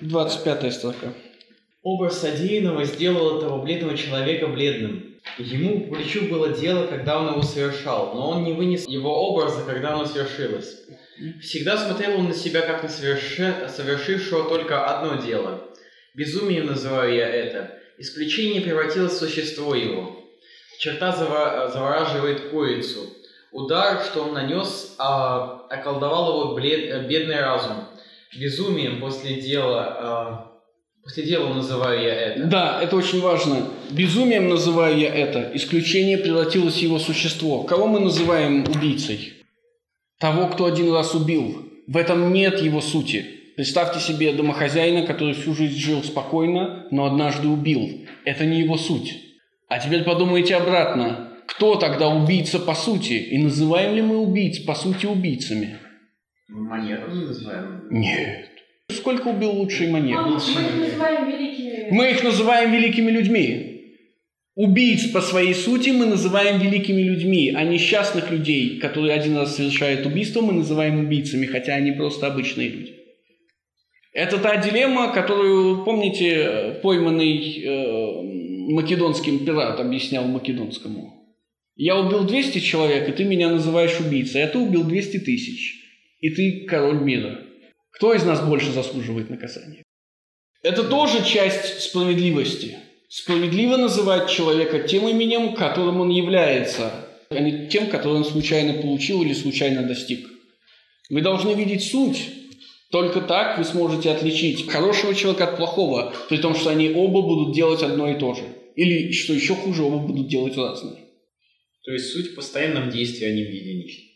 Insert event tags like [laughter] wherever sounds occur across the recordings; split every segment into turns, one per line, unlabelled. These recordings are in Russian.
25 строка.
Образ содеянного сделал этого бледного человека бледным. Ему по плечу было дело, когда он его совершал, но он не вынес его образа, когда оно свершилось. Всегда смотрел он на себя, как на соверше- совершившего только одно дело. Безумием называю я это. Исключение превратилось в существо его. Черта зава- завораживает курицу. Удар, что он нанес, а, околдовал его блед- бедный разум. Безумием после дела, а, после дела называю я это.
Да, это очень важно. Безумием называю я это. Исключение превратилось в его существо. Кого мы называем убийцей? Того, кто один раз убил. В этом нет его сути. Представьте себе домохозяина, который всю жизнь жил спокойно, но однажды убил. Это не его суть. А теперь подумайте обратно. Кто тогда убийца по сути? И называем ли мы убийц по сути убийцами?
Манерами называем.
Нет. Сколько убил лучший маньяк?
Мы их называем великими.
Мы их называем великими людьми. Убийц по своей сути мы называем великими людьми, а несчастных людей, которые один раз совершают убийство, мы называем убийцами, хотя они просто обычные люди. Это та дилемма, которую, помните, пойманный э, македонским пират объяснял македонскому. Я убил 200 человек, и ты меня называешь убийцей, а ты убил 200 тысяч, и ты король мира. Кто из нас больше заслуживает наказания? Это тоже часть справедливости. Справедливо называть человека тем именем, которым он является, а не тем, который он случайно получил или случайно достиг. Вы должны видеть суть. Только так вы сможете отличить хорошего человека от плохого, при том, что они оба будут делать одно и то же. Или, что еще хуже, оба будут делать разное.
То есть суть в постоянном действии, а не в видении.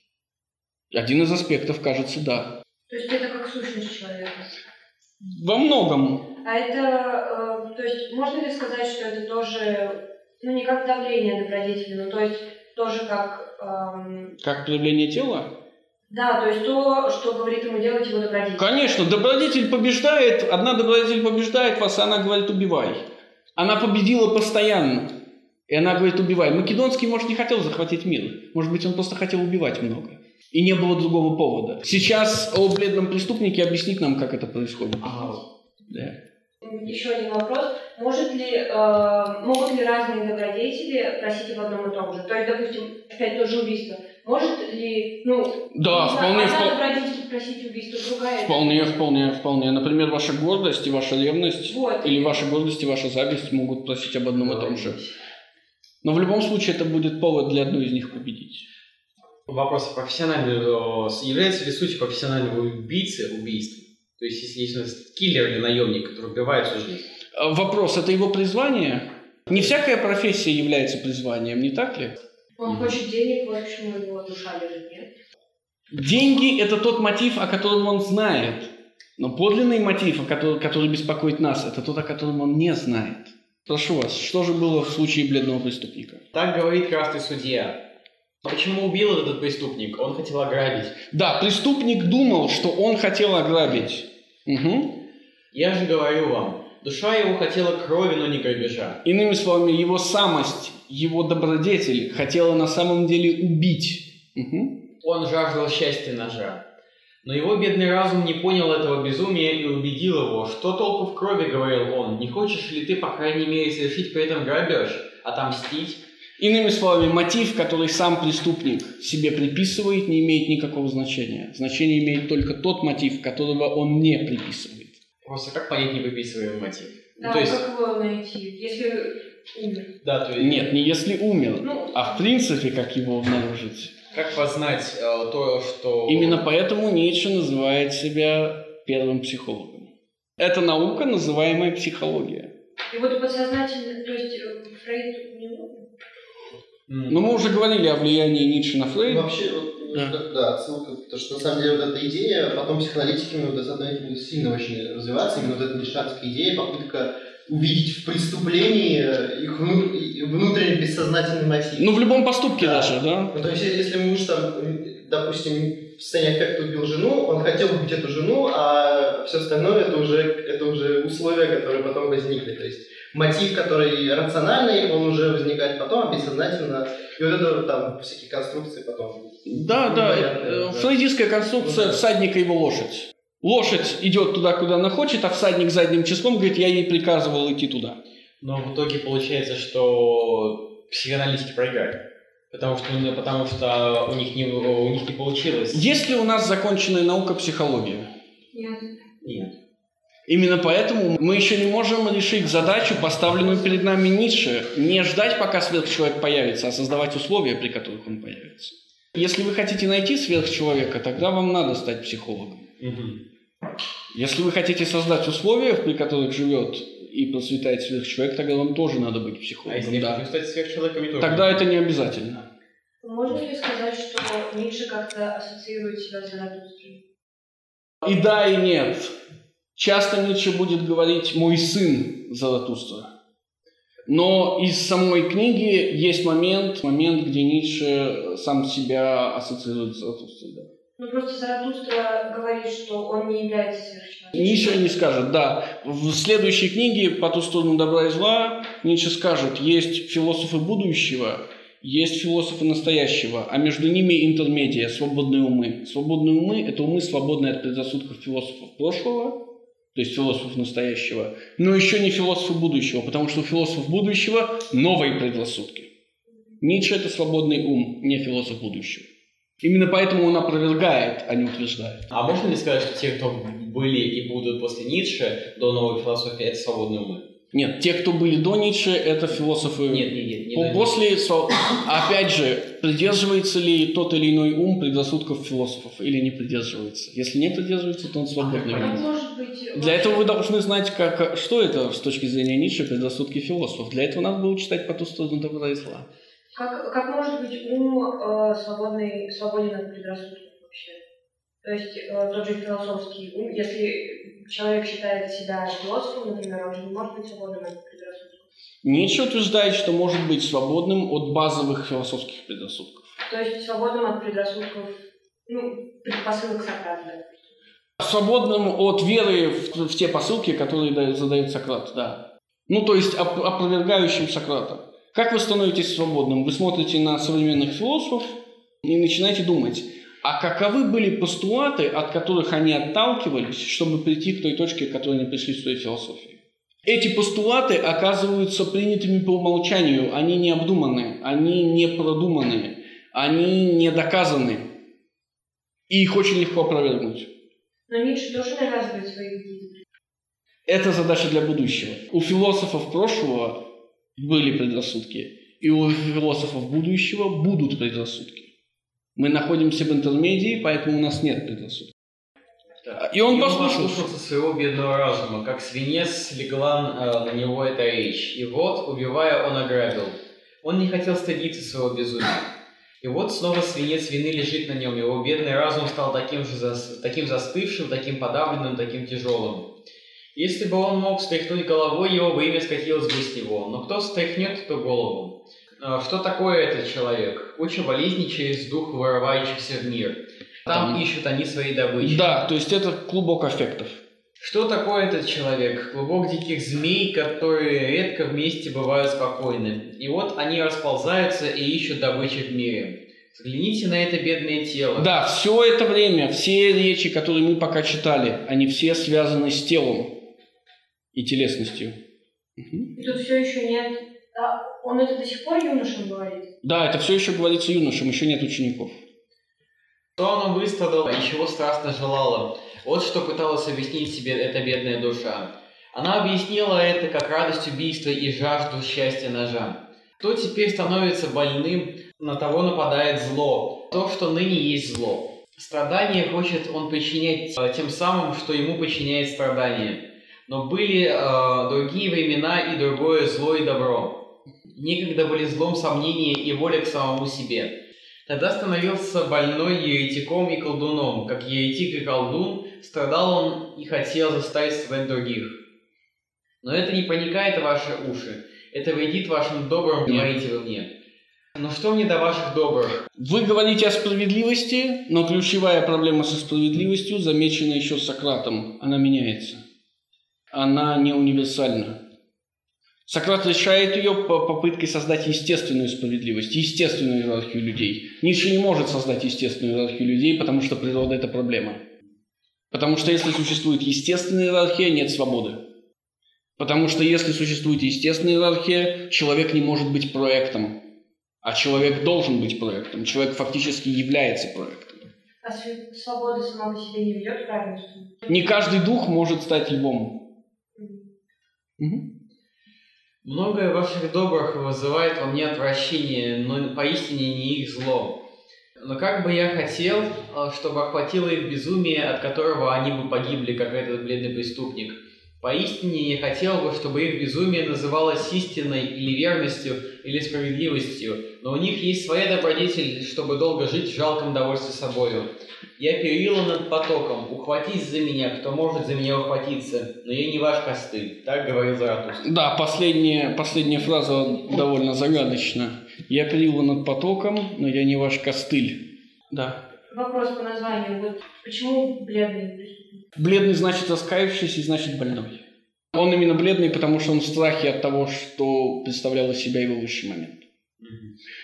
Один из аспектов, кажется, да.
То есть это как сущность человека.
Во многом.
А это, э, то есть можно ли сказать, что это тоже, ну не как давление добродетели, но то есть тоже как, эм,
Как проявление тела?
да, то есть то, что говорит ему делать его добродетель.
Конечно, добродетель побеждает, одна добродетель побеждает вас, а она говорит убивай. Она победила постоянно. И она говорит убивай. Македонский, может, не хотел захватить мир. Может быть, он просто хотел убивать много. И не было другого повода. Сейчас о бледном преступнике объяснит нам, как это происходит.
А,
Да.
Еще один вопрос. Может ли, э, могут ли разные добродетели просить об одном и том же? То есть, допустим, опять то же убийство. Может ли, ну,
Да, вполне,
одна добродетель просить убийство, другая...
вполне, вполне, вполне. Например, ваша гордость и ваша ревность,
Вот.
или ваша гордость и ваша зависть могут просить об одном и том же. Но в любом случае это будет повод для одной из них победить.
Вопрос профессиональный. э, с- Является ли суть профессионального убийцы убийством? То есть, если есть у нас киллер или наемник, который убивает всю жизнь.
А Вопрос, это его призвание? Не всякая профессия является призванием, не так ли?
Он хочет денег, вот почему его душа лежит, нет?
Деньги – это тот мотив, о котором он знает. Но подлинный мотив, о который, который беспокоит нас, это тот, о котором он не знает. Прошу вас, что же было в случае бледного преступника?
Так говорит красный судья. Почему убил этот преступник? Он хотел ограбить.
Да, преступник думал, что он хотел ограбить. Мгм.
Я же говорю вам, душа его хотела крови, но не грабежа.
Иными словами, его самость, его добродетель хотела на самом деле убить. Мгм.
Он жаждал счастья ножа. Но его бедный разум не понял этого безумия и убедил его, что толку в крови, говорил он, не хочешь ли ты, по крайней мере, совершить при этом грабеж, отомстить?
Иными словами, мотив, который сам преступник себе приписывает, не имеет никакого значения. Значение имеет только тот мотив, которого он не приписывает.
Просто как понять неприписываемый мотив? Ну,
Да,
то есть,
как его найти? Если умер.
да, то есть,
Нет, не если умер,
Ну,
а в принципе, как его обнаружить.
как познать э, то, что...
Именно поэтому Ницше называет себя первым психологом. Это наука, называемая психология.
и вот подсознательно, то есть э, Фрейд не умер?
М.
Но мы уже говорили о влиянии Ницше на Фрейда.
Вообще, вот,
Да.
да. отсылка, потому что на самом деле вот эта идея, потом психоаналитиками вот достаточно сильно очень развиваться, именно вот эта ништадтская идея, попытка увидеть в преступлении их внутренний бессознательный мотив.
Ну, в любом поступке
Да.
даже, да?
Ну, то есть, если муж там, допустим, в состоянии аффекта убил жену, он хотел убить эту жену, а все остальное это уже, это уже условия, которые потом возникли. То есть мотив, который рациональный, он уже возникает потом, а бессознательно. И вот это там всякие конструкции потом.
Да,
Ну,
да.
понятно,
э. Фрейдистская конструкция
Ну, да.
всадника и его лошадь. Лошадь идет туда, куда она хочет, а всадник задним числом говорит, я ей приказывал идти туда.
Но в итоге получается, что психоаналитики проиграли. Потому что, ну, потому что у них не, у них не получилось.
Есть ли у нас законченная наука психология?
Нет.
Нет.
Именно поэтому мы еще не можем решить задачу, поставленную перед нами Ницше, не ждать, пока сверхчеловек появится, а создавать условия, при которых он появится. Если вы хотите найти сверхчеловека, тогда вам надо стать психологом. Если вы хотите создать условия, при которых живет и процветает сверхчеловек, тогда вам тоже надо быть
А
психологом.
если я
да.
стать сверхчеловеком, тоже.
Тогда это не обязательно.
Можно ли сказать, что Ницше как-то ассоциирует себя с Заратустрой?
И да, и нет. Часто Ницше будет говорить «мой сын Заратустра». Но из самой книги есть момент, момент, где Ницше сам себя ассоциирует с Заратустрой. Да.
Ну просто Заратустра говорит, что он не является сверхчеловеком.
Ницше не скажет, да. В следующей книге «По ту сторону добра и зла» Ницше скажет, есть философы будущего, есть философы настоящего, а между ними интермедия, свободные умы. Свободные умы – это умы, свободные от предрассудков философов прошлого, то есть философов настоящего, но еще не философы будущего, потому что у философов будущего новые предрассудки. Ницше – это свободный ум, не философ будущего. Именно поэтому он опровергает, а не утверждает.
А можно ли сказать, что те, кто были и будут после Ницше, до новой философии, это свободные умы?
Нет, те, кто были до Ницше, это философы.
Нет, нет, нет. не
После, со- опять же, придерживается ли тот или иной ум предрассудков философов или не придерживается? Если не придерживается, то он свободный ум.
может быть...
Для этого вы должны знать, как, что это с точки зрения Ницше предрассудки философов. Для этого надо было читать по ту сторону добра и зла.
Как, как может быть ум э, свободный, свободен от предрассудков вообще? То есть э, тот же философский ум, если человек считает себя философом, например, он же не может быть свободным от предрассудков.
Ницше утверждает, что может быть свободным от базовых философских предрассудков.
То есть свободным от предрассудков, ну, предпосылок Сократа, допустим.
Свободным от веры в, в те посылки, которые дает- задает Сократ, да. Ну, то есть оп- опровергающим Сократа. Как вы становитесь свободным? Вы смотрите на современных философов и начинаете думать, а каковы были постулаты, от которых они отталкивались, чтобы прийти к той точке, к которой они пришли в своей философии? Эти постулаты оказываются принятыми по умолчанию, они не обдуманы, они не продуманы, они не доказаны. И их очень легко опровергнуть.
Но Ницше тоже навязывает свои какие-то
Это задача для будущего. У философов прошлого были предрассудки, и у философов будущего будут предрассудки. Мы находимся в интермедии, поэтому у нас нет предрассудков. И он послушался.
послушался своего бедного разума, как свинец легла э, на него эта речь. И вот, убивая, он ограбил. Он не хотел стыдиться своего безумия. И вот снова свинец вины лежит на нем. Его бедный разум стал таким же зас- таким застывшим, таким подавленным, таким тяжелым. Если бы он мог встряхнуть головой, его бы имя скатилось бы с него. Но кто встряхнет эту голову? Э, Что такое этот человек? Куча болезней через дух вырывающихся в мир. Там
Там-
ищут они свои добычи.
Да, то есть это клубок аффектов.
Что такое этот человек? Клубок диких змей, которые редко вместе бывают спокойны. И вот они расползаются и ищут добычи в мире. Взгляните на это бедное тело.
Да, все это время, все речи, которые мы пока читали, они все связаны с телом и телесностью.
И тут все еще нет... А он это до сих пор юношам говорит?
Да, это все еще говорится юношам, еще нет учеников.
Что оно выстрадало и чего страстно желало? Вот что пыталась объяснить себе эта бедная душа. Она объяснила это как радость убийства и жажду счастья ножа. Кто теперь становится больным, на того нападает зло. То, что ныне есть зло. Страдание хочет он причинять э, тем самым, что ему подчиняет страдание. Но были э, другие времена и другое зло и добро. Некогда были злом сомнения и воля к самому себе. Тогда становился больной еретиком и колдуном. Как еретик и колдун, страдал он и хотел заставить страдать других. Но это не проникает в ваши уши. Это вредит вашим добрым, говорите вы мне. Но что мне до ваших добрых?
Вы говорите о справедливости, но ключевая проблема со справедливостью замечена еще Сократом. Она меняется. Она не универсальна. Сократ решает ее по попыткой создать естественную справедливость, естественную иерархию людей. Ницше не может создать естественную иерархию людей, потому что природа – это проблема. Потому что если существует естественная иерархия, нет свободы. Потому что если существует естественная иерархия, человек не может быть проектом. А человек должен быть проектом. Человек фактически является проектом.
А свобода сама по себе не ведет к равенству?
Не каждый дух может стать львом. Угу.
Многое ваших добрых вызывает во мне отвращение, но поистине не их зло. Но как бы я хотел, э, чтобы охватило их безумие, от которого они бы погибли, как этот бледный преступник. Поистине не хотел бы, чтобы их безумие называлось истиной или верностью, или справедливостью, но у них есть своя добродетель, чтобы долго жить в жалком довольстве собою. Я перила над потоком, ухватись за меня, кто может за меня ухватиться, но я не ваш костыль. Так говорил Заратустра.
Да, последняя, последняя фраза довольно загадочна. Я перила над потоком, но я не ваш костыль. Да.
Вопрос по названию. Вот почему бледный
Бледный значит раскаявшийся и значит больной. Он именно бледный, потому что он в страхе от того, что представлял из себя его высший момент.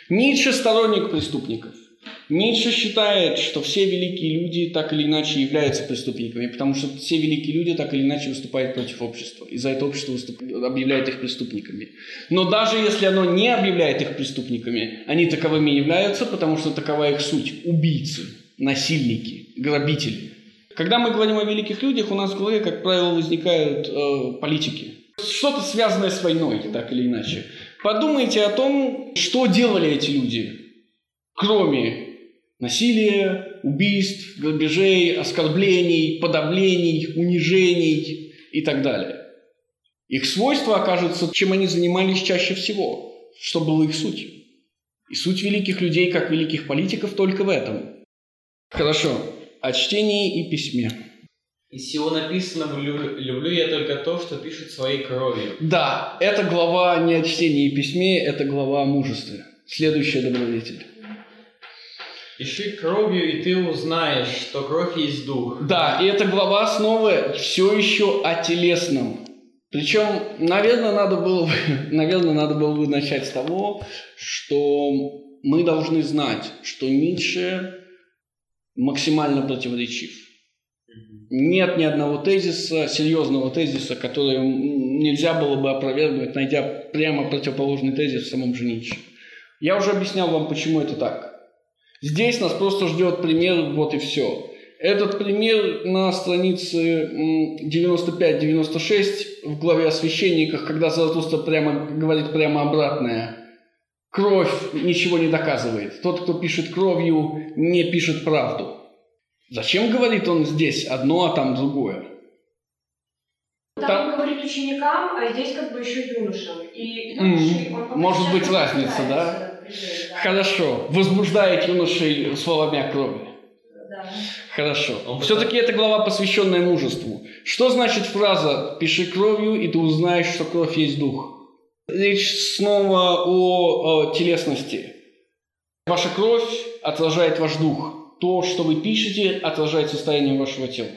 Ницше сторонник преступников. Ницше считает, что все великие люди так или иначе являются преступниками, потому что все великие люди так или иначе выступают против общества, и за это общество выступ... объявляет их преступниками. Но даже если оно не объявляет их преступниками, они таковыми являются, потому что такова их суть – убийцы, насильники, грабители. Когда мы говорим о великих людях, у нас в голове, как правило, возникают э, политики. Что-то связанное с войной, так или иначе. Подумайте о том, что делали эти люди, кроме насилия, убийств, грабежей, оскорблений, подавлений, унижений и так далее. Их свойства окажутся, чем они занимались чаще всего, что было их сутью. И суть великих людей, как великих политиков, только в этом. Хорошо, о чтении и письме.
Из всего написанного люблю я только то, что пишет своей кровью.
Да, это глава не о чтении и письме, это глава о мужестве. Следующая добродетель.
Пиши кровью, и ты узнаешь, что кровь есть дух.
Да, и эта глава снова все еще о телесном. Причем, наверное, надо было бы, [laughs] наверное, надо было бы начать с того, что мы должны знать, что Ницше максимально противоречив. Нет ни одного тезиса, серьезного тезиса, который нельзя было бы опровергнуть, найдя прямо противоположный тезис в самом же Ницше. Я уже объяснял вам, почему это так. Здесь нас просто ждет пример, вот и все. Этот пример на странице 95-96 в главе о священниках, когда Заратустра прямо говорит прямо обратное. Кровь ничего не доказывает. Тот, кто пишет кровью, не пишет правду. Зачем говорит он здесь одно, а там другое?
Там, там... он говорит ученикам, а здесь как бы еще юношам. И юноши,
mm-hmm. Может быть разница, да? Хорошо. Возбуждает юношей словами о крови.
Да.
Хорошо. Все-таки эта глава, посвященная мужеству. Что значит фраза «пиши кровью, и ты узнаешь, что кровь есть дух»? Речь снова о, о телесности. Ваша кровь отражает ваш дух. То, что вы пишете, отражает состояние вашего тела.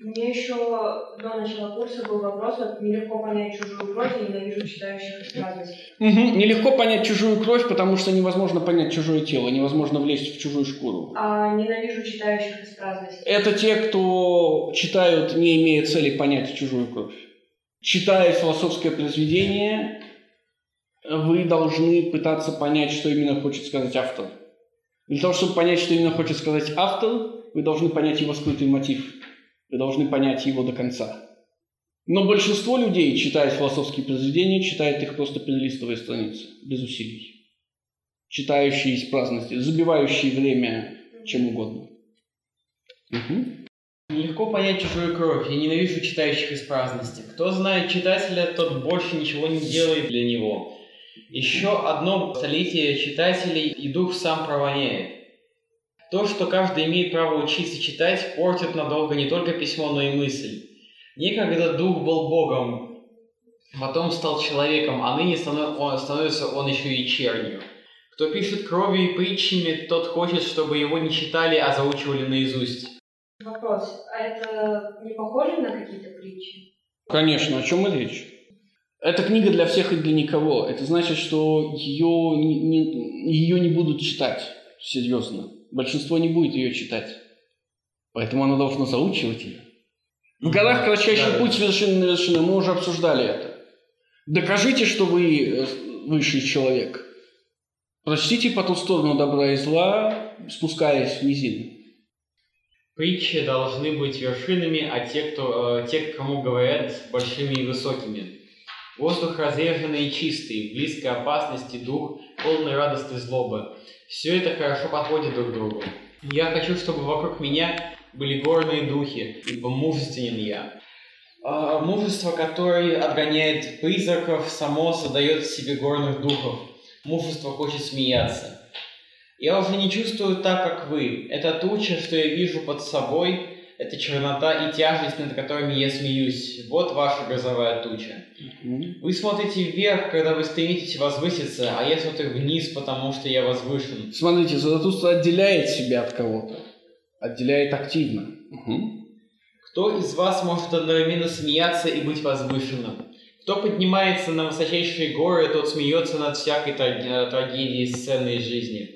Мне еще до начала курса был вопрос, вот нелегко понять чужую кровь, и ненавижу читающих разности.
Угу. Нелегко понять чужую кровь, потому что невозможно понять чужое тело, невозможно влезть в чужую шкуру.
А ненавижу читающих из праздности.
Это те, кто читают, не имея цели понять чужую кровь. Читая философское произведение, вы должны пытаться понять, что именно хочет сказать автор. Для того, чтобы понять, что именно хочет сказать автор, вы должны понять его скрытый мотив. Вы должны понять его до конца. Но большинство людей, читая философские произведения, читает их просто перелистывая страницы, без усилий. Читающие из праздности, забивающие время чем угодно.
Угу. Нелегко понять чужую кровь. Я ненавижу читающих из праздности. Кто знает читателя, тот больше ничего не делает для него. Еще одно столетие читателей, и дух сам провоняет. То, что каждый имеет право учиться читать, портит надолго не только письмо, но и мысль. Некогда дух был Богом, потом стал человеком, а ныне становится он еще и чернью. Кто пишет кровью и притчами, тот хочет, чтобы его не читали, а заучивали наизусть.
Вопрос, а это не похоже на какие-то притчи?
Конечно, о чем и речь? Эта книга для всех и для никого. Это значит, что ее не, не, ее не будут читать серьезно большинство не будет ее читать. Поэтому она должна заучивать ее. В горах кратчайший
Да,
путь вершины на вершину. Мы уже обсуждали это. Докажите, что вы э, высший человек. Прочтите по ту сторону добра и зла, спускаясь в низину.
Притчи должны быть вершинами, а те, кто, э, те, кому говорят, большими и высокими. Воздух разреженный и чистый, близкой опасности дух, полный радости злобы. Все это хорошо подходит друг к другу. Я хочу, чтобы вокруг меня были горные духи, ибо мужественен я. А, мужество, которое отгоняет призраков, само создает в себе горных духов. Мужество хочет смеяться. Я уже не чувствую так, как вы. Это туча, что я вижу под собой, это чернота и тяжесть, над которыми я смеюсь. Вот ваша грозовая туча. Вы смотрите вверх, когда вы стремитесь возвыситься, а я смотрю вниз, потому что я возвышен.
Смотрите, Заратустра отделяет себя от кого-то. Отделяет активно. Мгм.
Кто из вас может одновременно смеяться и быть возвышенным? Кто поднимается на высочайшие горы, тот смеется над всякой траге- трагедией сцены из жизни.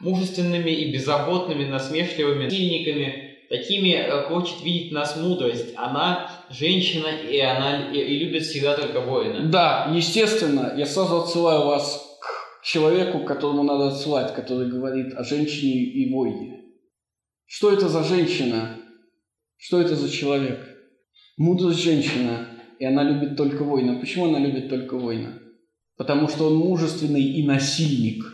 Мужественными и беззаботными, насмешливыми сильниками, такими э, хочет видеть нас мудрость. Она женщина, и она и, и любит всегда только воина.
Да, естественно, я сразу отсылаю вас к человеку, которому надо отсылать, который говорит о женщине и войне. Что это за женщина? Что это за человек? Мудрость женщина, и она любит только воина. Почему она любит только воина? Потому что он мужественный и насильник.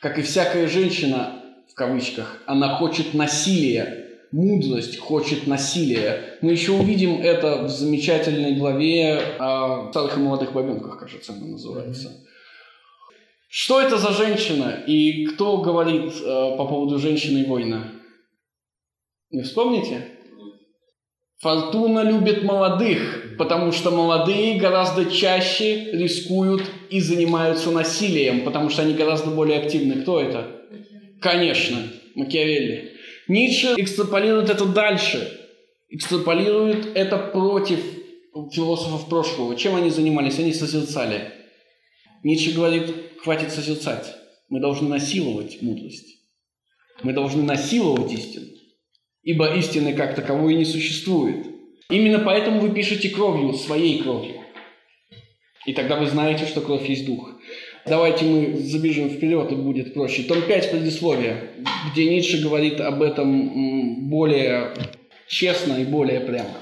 Как и всякая женщина, в кавычках, она хочет насилия. Мудрость хочет насилия. Мы еще увидим это в замечательной главе о старых и молодых бабенках, кажется, она называется. Что это за женщина и кто говорит э, по поводу женщины и воина? Не вспомните? Фортуна любит молодых, потому что молодые гораздо чаще рискуют и занимаются насилием, потому что они гораздо более активны. Кто это? Конечно, Макиавелли. Ницше экстраполирует это дальше. Экстраполирует это против философов прошлого. Чем они занимались? Они созерцали. Ницше говорит, хватит созерцать. Мы должны насиловать мудрость. Мы должны насиловать истину. Ибо истины как таковой не существует. Именно поэтому вы пишете кровью, своей кровью. И тогда вы знаете, что кровь есть дух. Давайте мы забежим вперед, и будет проще. Том 5 предисловия, где Ницше говорит об этом более честно и более прямо.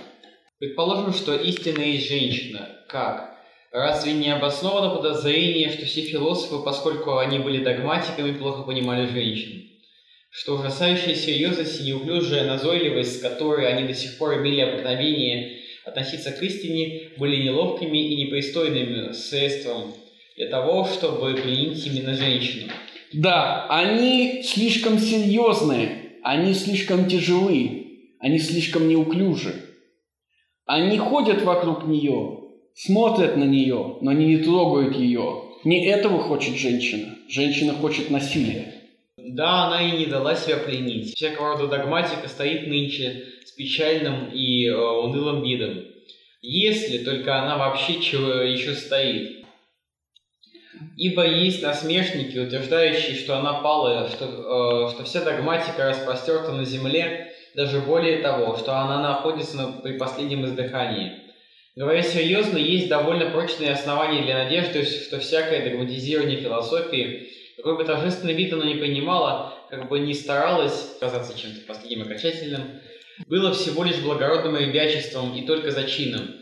Предположим, что истина есть женщина. Как? Разве не обосновано подозрение, что все философы, поскольку они были догматиками, плохо понимали женщин? Что ужасающая серьезность и неуклюжая назойливость, с которой они до сих пор имели обыкновение относиться к истине, были неловкими и непристойными средством для того, чтобы пленить именно женщину.
Да, они слишком серьезные, они слишком тяжелы, они слишком неуклюжи. Они ходят вокруг нее, смотрят на нее, но они не трогают ее. Не этого хочет женщина. Женщина хочет насилия.
Да, она и не дала себя пленить. Всякого рода догматика стоит нынче с печальным и э, унылым видом. Если только она вообще чего еще стоит. Ибо есть насмешники, утверждающие, что она пала, что, э, что вся догматика распростерта на земле, даже более того, что она находится на, при последнем издыхании. Говоря серьезно, есть довольно прочные основания для надежды, что всякое догматизирование философии, какой бы торжественный вид оно ни принимало, как бы ни старалось казаться чем-то последним окончательным, было всего лишь благородным ребячеством и только зачином.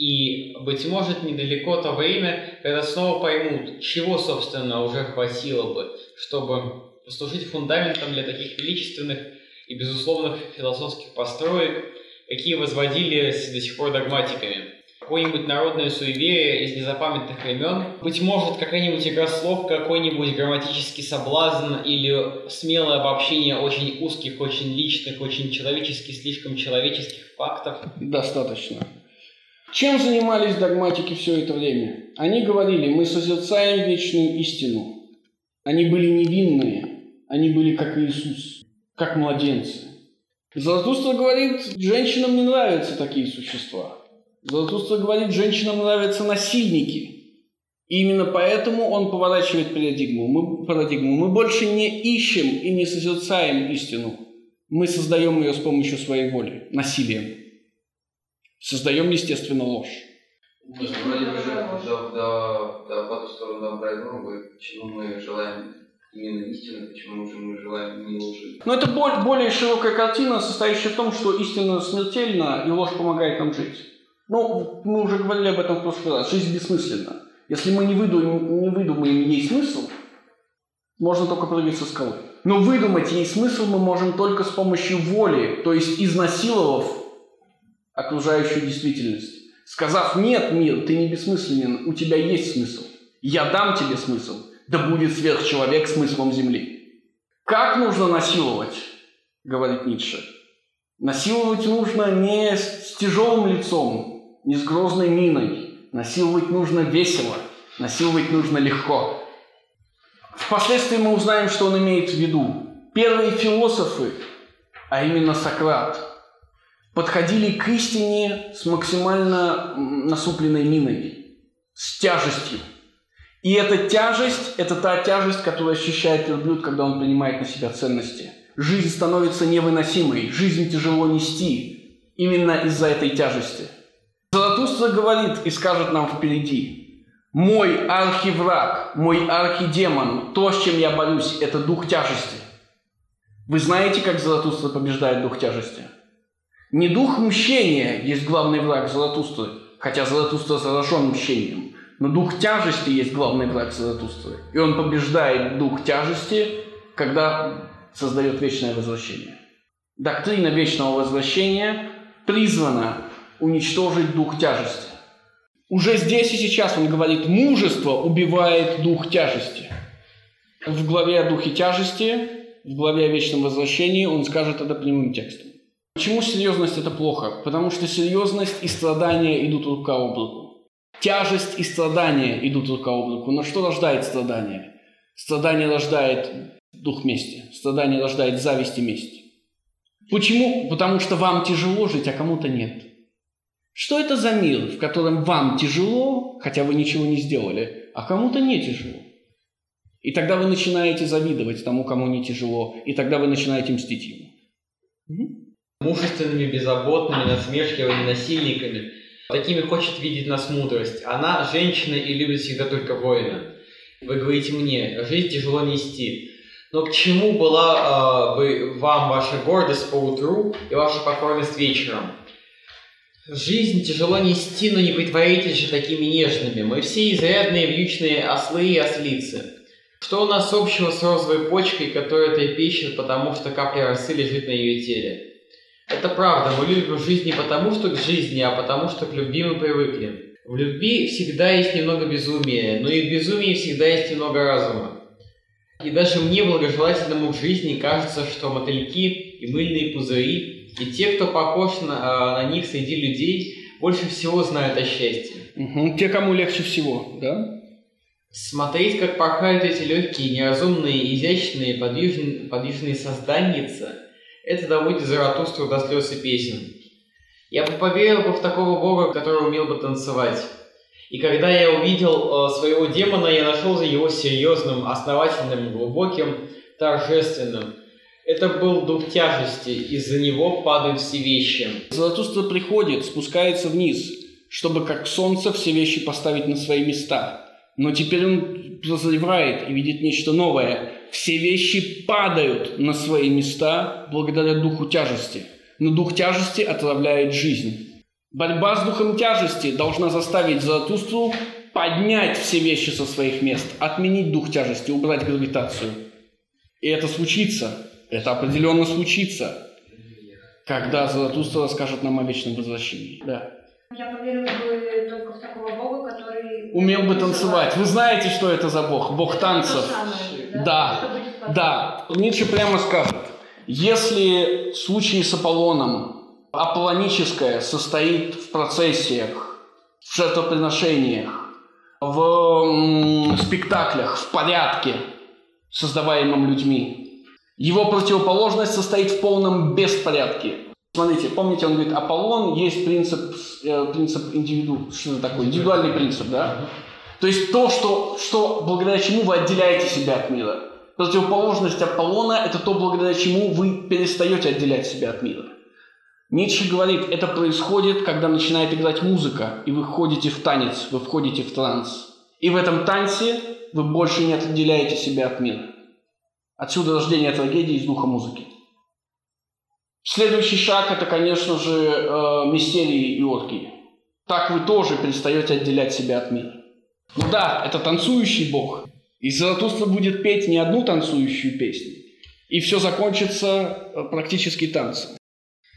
И, быть может, недалеко то время, когда снова поймут, чего, собственно, уже хватило бы, чтобы послужить фундаментом для таких величественных и безусловных философских построек, какие возводились до сих пор догматиками. Какое-нибудь народное суеверие из незапамятных времен, быть может, какая-нибудь игра слов, какой-нибудь грамматический соблазн или смелое обобщение очень узких, очень личных, очень человеческих, слишком человеческих фактов.
Достаточно. Чем занимались догматики все это время? Они говорили, мы созерцаем вечную истину. Они были невинные, они были как Иисус, как младенцы. Заратустра говорит, женщинам не нравятся такие существа. Заратустра говорит, женщинам нравятся насильники. И именно поэтому он поворачивает парадигму. Мы, парадигму. Мы больше не ищем и не созерцаем истину. Мы sоздаем ее с помощью своей воли, насилием. Создаем, естественно, ложь.
Мы же вроде бы до, до, до по ту сторону добра и зла, почему мы желаем именно истины, почему же мы желаем не лжи.
Но это более широкая картина, состоящая в том, что истина смертельна, и ложь помогает нам жить. Ну, мы уже говорили об этом в прошлый раз. Жизнь бессмысленна. Если мы не выдумаем, не выдумаем ей смысл, можно только прыгать со скалы. Но выдумать ей смысл мы можем только с помощью воли, то есть изнасиловав окружающую действительность. Сказав «нет, мир, ты не бессмысленен, у тебя есть смысл. Я дам тебе смысл. Да будет сверхчеловек смыслом земли». Как нужно насиловать, говорит Ницше. Насиловать нужно не с тяжелым лицом, не с грозной миной. Насиловать нужно весело, насиловать нужно легко. Впоследствии мы узнаем, что он имеет в виду. Первые философы, а именно Сократ, подходили к истине с максимально насупленной миной, с тяжестью. И эта тяжесть – это та тяжесть, которую ощущает верблюд, когда он принимает на себя ценности. Жизнь становится невыносимой, жизнь тяжело нести именно из-за этой тяжести. Заратустра говорит и скажет нам впереди, «Мой архивраг, мой архидемон, то, с чем я борюсь, это дух тяжести». Вы знаете, как Заратустра побеждает дух тяжести? Не дух мщения есть главный враг Заратустры, хотя Заратустра заражен мщением, но дух тяжести есть главный враг Заратустры. И он побеждает дух тяжести, когда создает вечное возвращение. Доктрина вечного возвращения призвана уничтожить дух тяжести. Уже здесь и сейчас он говорит, мужество убивает дух тяжести. В главе о духе тяжести, в главе о вечном возвращении он скажет это прямым текстом. Почему серьезность это плохо? Потому что серьезность и страдания идут рука об руку. Тяжесть и страдания идут рука об руку. Но что рождает страдание? Страдание рождает дух мести. Страдание рождает зависть и месть. Почему? Потому что вам тяжело жить, а кому-то нет. Что это за мир, в котором вам тяжело, хотя вы ничего не сделали, а кому-то не тяжело? И тогда вы начинаете завидовать тому, кому не тяжело, и тогда вы начинаете мстить ему. Угу
мужественными, беззаботными, насмешливыми, насильниками. Такими хочет видеть нас мудрость. Она женщина и любит всегда только воина. Вы говорите мне, жизнь тяжело нести. Но к чему была э, бы вам ваша гордость по утру и ваша покорность вечером? Жизнь тяжело нести, но не притворитесь же такими нежными. Мы все изрядные вьючные ослы и ослицы. Что у нас общего с розовой почкой, которая трепещет, потому что капля росы лежит на ее теле? Это правда, мы любим жизнь не потому, что к жизни, а потому, что к любви мы привыкли. В любви всегда есть немного безумия, но и в безумии всегда есть немного разума. И даже мне, благожелательному к жизни, кажется, что мотыльки и мыльные пузыри, и те, кто похож на, а, на них среди людей, больше всего знают о счастье.
Угу. Те, кому легче всего, да?
Смотреть, как порхают эти легкие, неразумные, изящные, подвижные, подвижные созданица – это доводит Заратустру до слез и песен. Я бы поверил бы в такого бога, который умел бы танцевать. И когда я увидел э, своего демона, я нашел за его серьезным, основательным, глубоким, торжественным. Это был дух тяжести, из-за него падают все вещи.
Золотуство приходит, спускается вниз, чтобы как солнце все вещи поставить на свои места. Но теперь он прозревает и видит нечто новое все вещи падают на свои места благодаря духу тяжести. Но дух тяжести отравляет жизнь. Борьба с духом тяжести должна заставить Заратустру поднять все вещи со своих мест, отменить дух тяжести, убрать гравитацию. И это случится, это определенно случится, когда Заратустра расскажет нам о вечном возвращении. Да.
Я поверила бы только в такого бога, который...
Умел бы танцевать. Вы знаете, что это за бог? Бог танцев. Да, да. Ницше прямо скажет, если в случае с Аполлоном аполлоническое состоит в процессиях, в жертвоприношениях, в спектаклях, в порядке, создаваемом людьми, его противоположность состоит в полном беспорядке. Смотрите, помните, он говорит, Аполлон есть принцип, э, принцип индивиду, что это такое, индивидуальный принцип, да? То есть то, что, что благодаря чему вы отделяете себя от мира. Противоположность Аполлона – это то, благодаря чему вы перестаете отделять себя от мира. Ницше говорит, это происходит, когда начинает играть музыка, и вы входите в танец, вы входите в транс. И в этом танце вы больше не отделяете себя от мира. Отсюда рождение трагедии из духа музыки. Следующий шаг – это, конечно же, э, мистерии и оргии. Так вы тоже перестаете отделять себя от мира. Ну да, это танцующий бог. И Заратустра будет петь не одну танцующую песню. И все закончится э, практически танцем.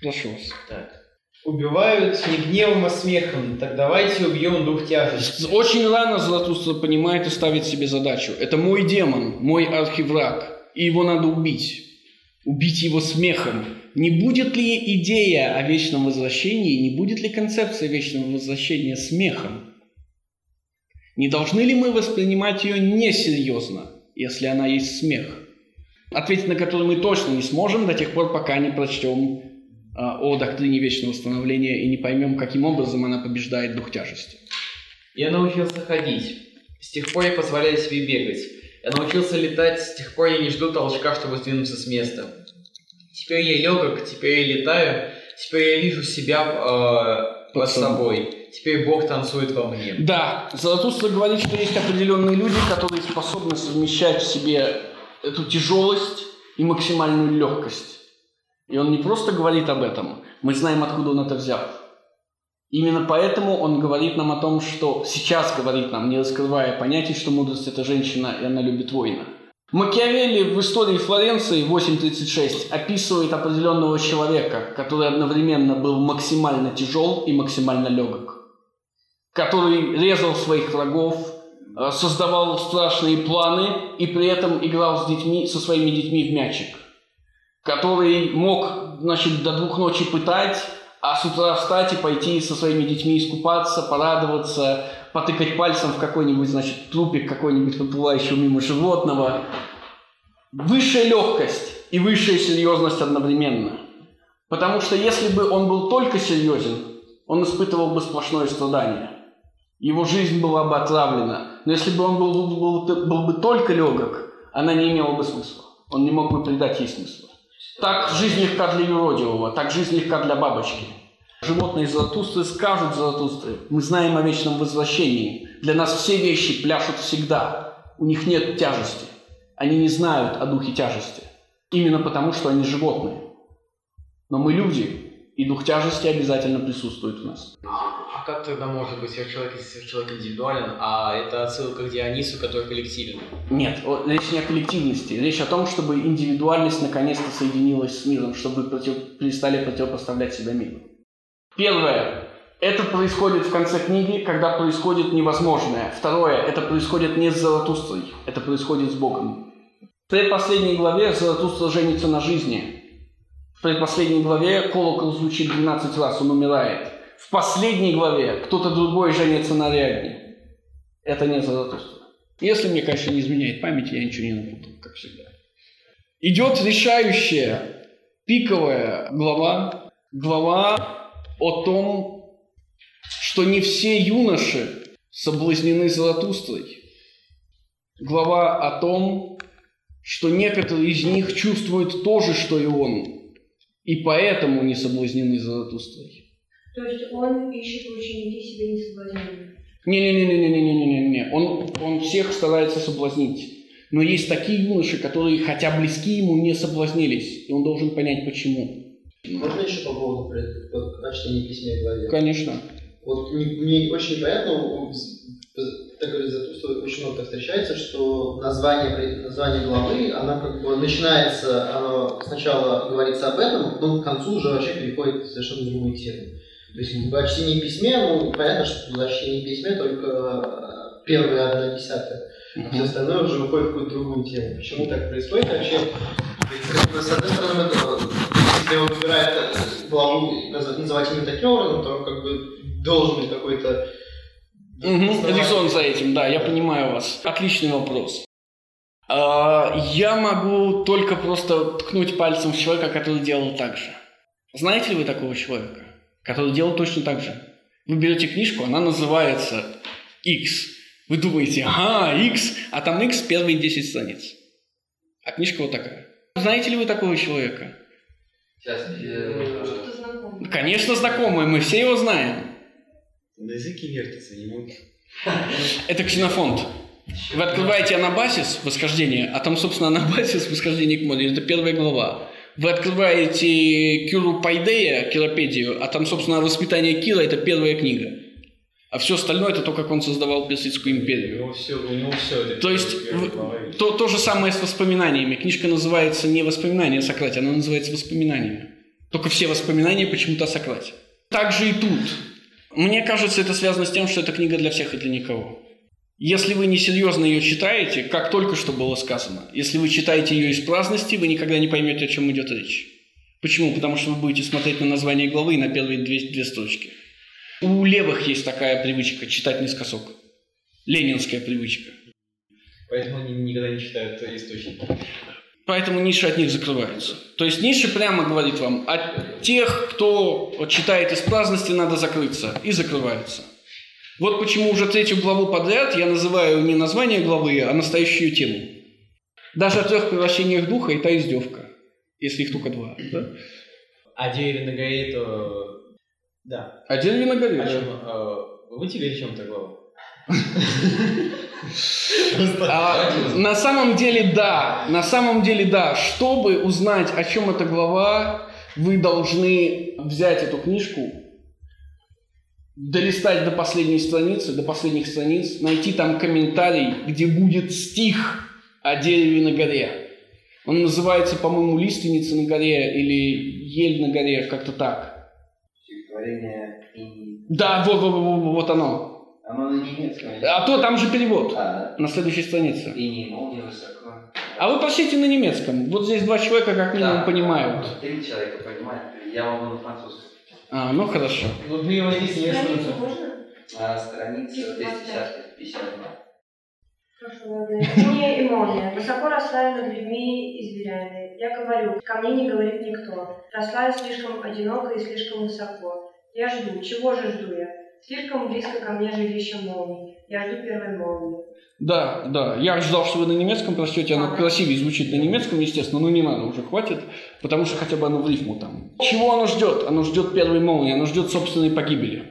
Прошу вас.
Так. Убивают не гневом, а смехом. Так давайте убьем дух тяжести.
Очень рано Златуста понимает и ставит себе задачу. Это мой демон, мой архивраг. И его надо убить. Убить его смехом. Не будет ли идея о вечном возвращении, не будет ли концепция вечного возвращения смехом? Не должны ли мы воспринимать ее несерьезно, если она есть смех? Ответить на который мы точно не сможем до тех пор, пока не прочтем а, о доктрине вечного восстановления и не поймем, каким образом она побеждает дух тяжести.
Я научился ходить. С тех пор я позволяю себе бегать. Я научился летать, с тех пор я не жду толчка, чтобы сдвинуться с места. Теперь я легок, теперь я летаю, теперь я вижу себя э, под собой. Теперь Бог танцует во мне.
Да, Заратустра говорит, что есть определенные люди, которые способны совмещать в себе эту тяжелость и максимальную легкость. И он не просто говорит об этом, мы знаем, откуда он это взял. Именно поэтому он говорит нам о том, что сейчас говорит нам, не раскрывая понятие, что мудрость – это женщина, и она любит воина. Макиавелли в истории Флоренции 8.36 описывает определенного человека, который одновременно был максимально тяжел и максимально легок который резал своих врагов, э, создавал страшные планы и при этом играл с детьми, со своими детьми в мячик, который мог значит, до двух ночи пытать, а с утра встать и пойти со своими детьми искупаться, порадоваться, потыкать пальцем в какой-нибудь, значит, трупик какой-нибудь проплывающего мимо животного. Высшая легкость и высшая серьезность одновременно. Потому что если бы он был только серьезен, он испытывал бы сплошное страдание его жизнь была бы отравлена. Но если бы он был, был, был, был бы только легок, она не имела бы смысла. Он не мог бы придать ей смысла. Так жизнь легка для юродивого, так жизнь легка для бабочки. Животные Золотустры скажут Золотустры, мы знаем о вечном возвращении. Для нас все вещи пляшут всегда. У них нет тяжести. Они не знают о духе тяжести. Именно потому, что они животные. Но мы люди, и дух тяжести обязательно присутствует у нас.
А как тогда может быть сверхчеловек, если сверхчеловек индивидуален, а это отсылка к Дионису, который коллективен?
Нет, речь не о коллективности. Речь о том, чтобы индивидуальность наконец-то соединилась с миром, чтобы против... перестали противопоставлять себя миру. Первое. Это происходит в конце книги, когда происходит невозможное. Второе. Это происходит не с Золотустрой, это происходит с Богом. В предпоследней главе Золотустра женится на жизни, в предпоследней главе колокол звучит 12 раз, он умирает. В последней главе кто-то другой женится на Ариадне. Это не Заратустра. Если мне, конечно, не изменяет память, я ничего не напутал, как всегда. Идет решающая, пиковая глава, глава о том, что не все юноши соблазнены Заратустрой. Глава о том, что некоторые из них чувствуют то же, что и он, и поэтому не соблазнены Заратустрой.
То есть он ищет ученики себе не соблазненные?
Не-не-не-не-не-не-не-не. Он, он всех старается соблазнить. Но есть такие юноши, которые, хотя близки ему, не соблазнились. И он должен понять, почему.
Можно еще по поводу прочтения письма в главе?
Конечно.
Вот мне, очень непонятно, так говорит Затуста очень много встречается, что название, название главы, она как бы начинается, оно сначала говорится об этом, потом к концу уже вообще переходит в совершенно другую тему. То есть в чтении письме, ну, понятно, что в чтении письме только э, первая одна десятая. А все остальное уже выходит в какую-то другую тему. Почему так происходит вообще? С одной стороны, если он выбирает главу называть именно таким образом, то как бы должен быть какой-то
Угу, резон за этим, да, я понимаю вас. Отличный вопрос. А, я могу только просто ткнуть пальцем в человека, который делал так же. Знаете ли вы такого человека, который делал точно так же? Вы берете книжку, она называется X. Вы думаете, ага, X, а там X первые 10 страниц. А книжка вот такая. Знаете ли вы такого человека?
Сейчас, э,
Что-то знакомое.
Конечно, знакомый, мы все его знаем.
На языке вертится, не могу.
Это ксенофонт. Вы открываете Анабасис, восхождение, а там, собственно, Анабасис, восхождение к моде, это первая глава. Вы открываете Кюру Пайдея, Киропедию, а там, собственно, воспитание Кира, это первая книга. А все остальное, это то, как он создавал Персидскую
У
империю.
него все, у него все это.
То есть в-. То, то же самое с воспоминаниями. Книжка называется не «Воспоминания о Сократе», она называется «Воспоминаниями». Только все воспоминания почему-то о Сократе. Так же и тут. Мне кажется, это связано с тем, что эта книга для всех и для никого. Если вы несерьезно ее читаете, как только что было сказано, если вы читаете ее из праздности, вы никогда не поймете, о чем идет речь. Почему? Потому что вы будете смотреть на название главы и на первые две, две строчки. У левых есть такая привычка читать наискосок. Ленинская привычка.
Поэтому они никогда не читают источники.
Поэтому ниши от них закрываются. То есть Ниша прямо говорит вам, от тех, кто читает из праздности, надо закрыться. И закрываются. Вот почему уже третью главу подряд я называю не название главы, а настоящую тему. Даже о трех превращениях духа и та издевка. Если их только два. Да?
А дереве на Да.
А дереве на горе.
О
да.
чем? э, Вы о чем-то глава?
А, на самом деле, да. На самом деле, да. Чтобы узнать, о чем эта глава, вы должны взять эту книжку, долистать до последней страницы, до последних страниц, найти там комментарий, где будет стих о дереве на горе. Он называется, по-моему, «Лиственница на горе» или «Ель на горе», как-то так.
Стихотворение и...
Да, вот, вот, вот, вот оно.
Оно на немецком.
А то там же перевод
А,
на следующей странице.
и не молния высоко.
А вы прочтите на немецком. Вот здесь два человека как минимум
Да.
понимают.
Три человека понимают. Я могу на французском.
А, ну хорошо.
Ну, мы его здесь не
можно?
А страница 250, 52.
Хорошо, ладно. Линия и молния. Высоко росла над людьми и зверями. Я говорю, ко мне не говорит никто. Росла я слишком одиноко и слишком высоко. Я жду. Чего же жду я? Слишком близко ко мне жилище молнии. Я жду первой молнии.
Да, да. Я ждал, что вы на немецком прочтете. Оно красивее звучит на немецком, естественно, но не надо, уже хватит, потому что хотя бы оно в рифму там. Чего оно ждет? Оно ждет первой молнии, оно ждет собственной погибели.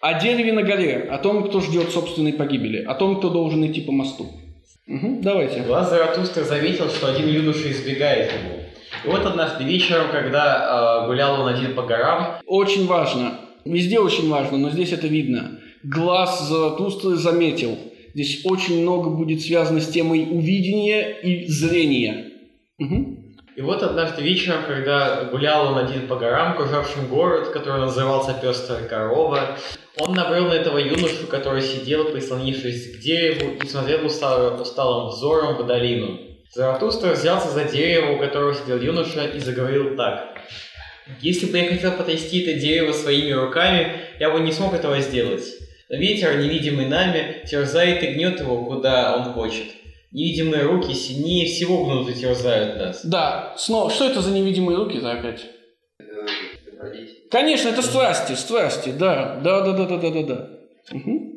О дереве на горе, о том, кто ждет собственной погибели, о том, кто должен идти по мосту. Мгм, давайте.
Глаз Заратустра заметил, что один юноша избегает его. И вот однажды вечером, когда э, гулял он один по горам,
Очень важно. Везде очень важно, но здесь это видно. Глаз Заратустры заметил. Здесь очень много будет связано с темой увидения и зрения. Мгм.
И вот однажды вечером, когда гулял он один по горам, окружавшим город, который назывался Пестрая корова, он набрел на этого юношу, который сидел, прислонившись к дереву, и смотрел усталым, усталым взором в долину. Заратустра взялся за дерево, у которого сидел юноша, и заговорил так. «Если бы я хотел потрясти это дерево своими руками, я бы не смог этого сделать. Но ветер, невидимый нами, терзает и гнет его, куда он хочет. Невидимые руки сильнее всего гнут и терзают нас».
Да, снова, что это за невидимые руки,
да, опять?
Конечно, это страсти, страсти, да, да, да, да, да, да, да. Угу.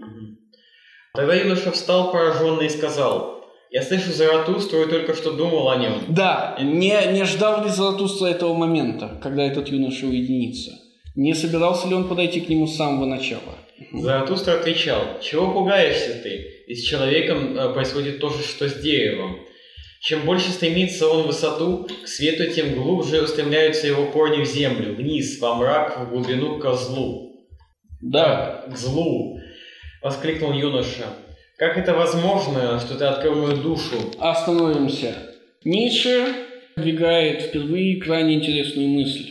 Тогда юноша встал пораженный и сказал, «Я слышу Заратустру и только что думал о нем».
Да, не, не ждал ли Заратустра этого момента, когда этот юноша уединится? Не собирался ли он подойти к нему с самого начала?
Заратустра отвечал, «Чего пугаешься ты? И с человеком э, происходит то же, что с деревом. Чем больше стремится он в высоту, к свету, тем глубже устремляются его корни в землю, вниз, во мрак, в глубину ко злу».
Да,
«К злу!» — воскликнул юноша. «Как это возможно, что ты открыл мою душу?»
остановимся. Ницше двигает впервые крайне интересную мысль.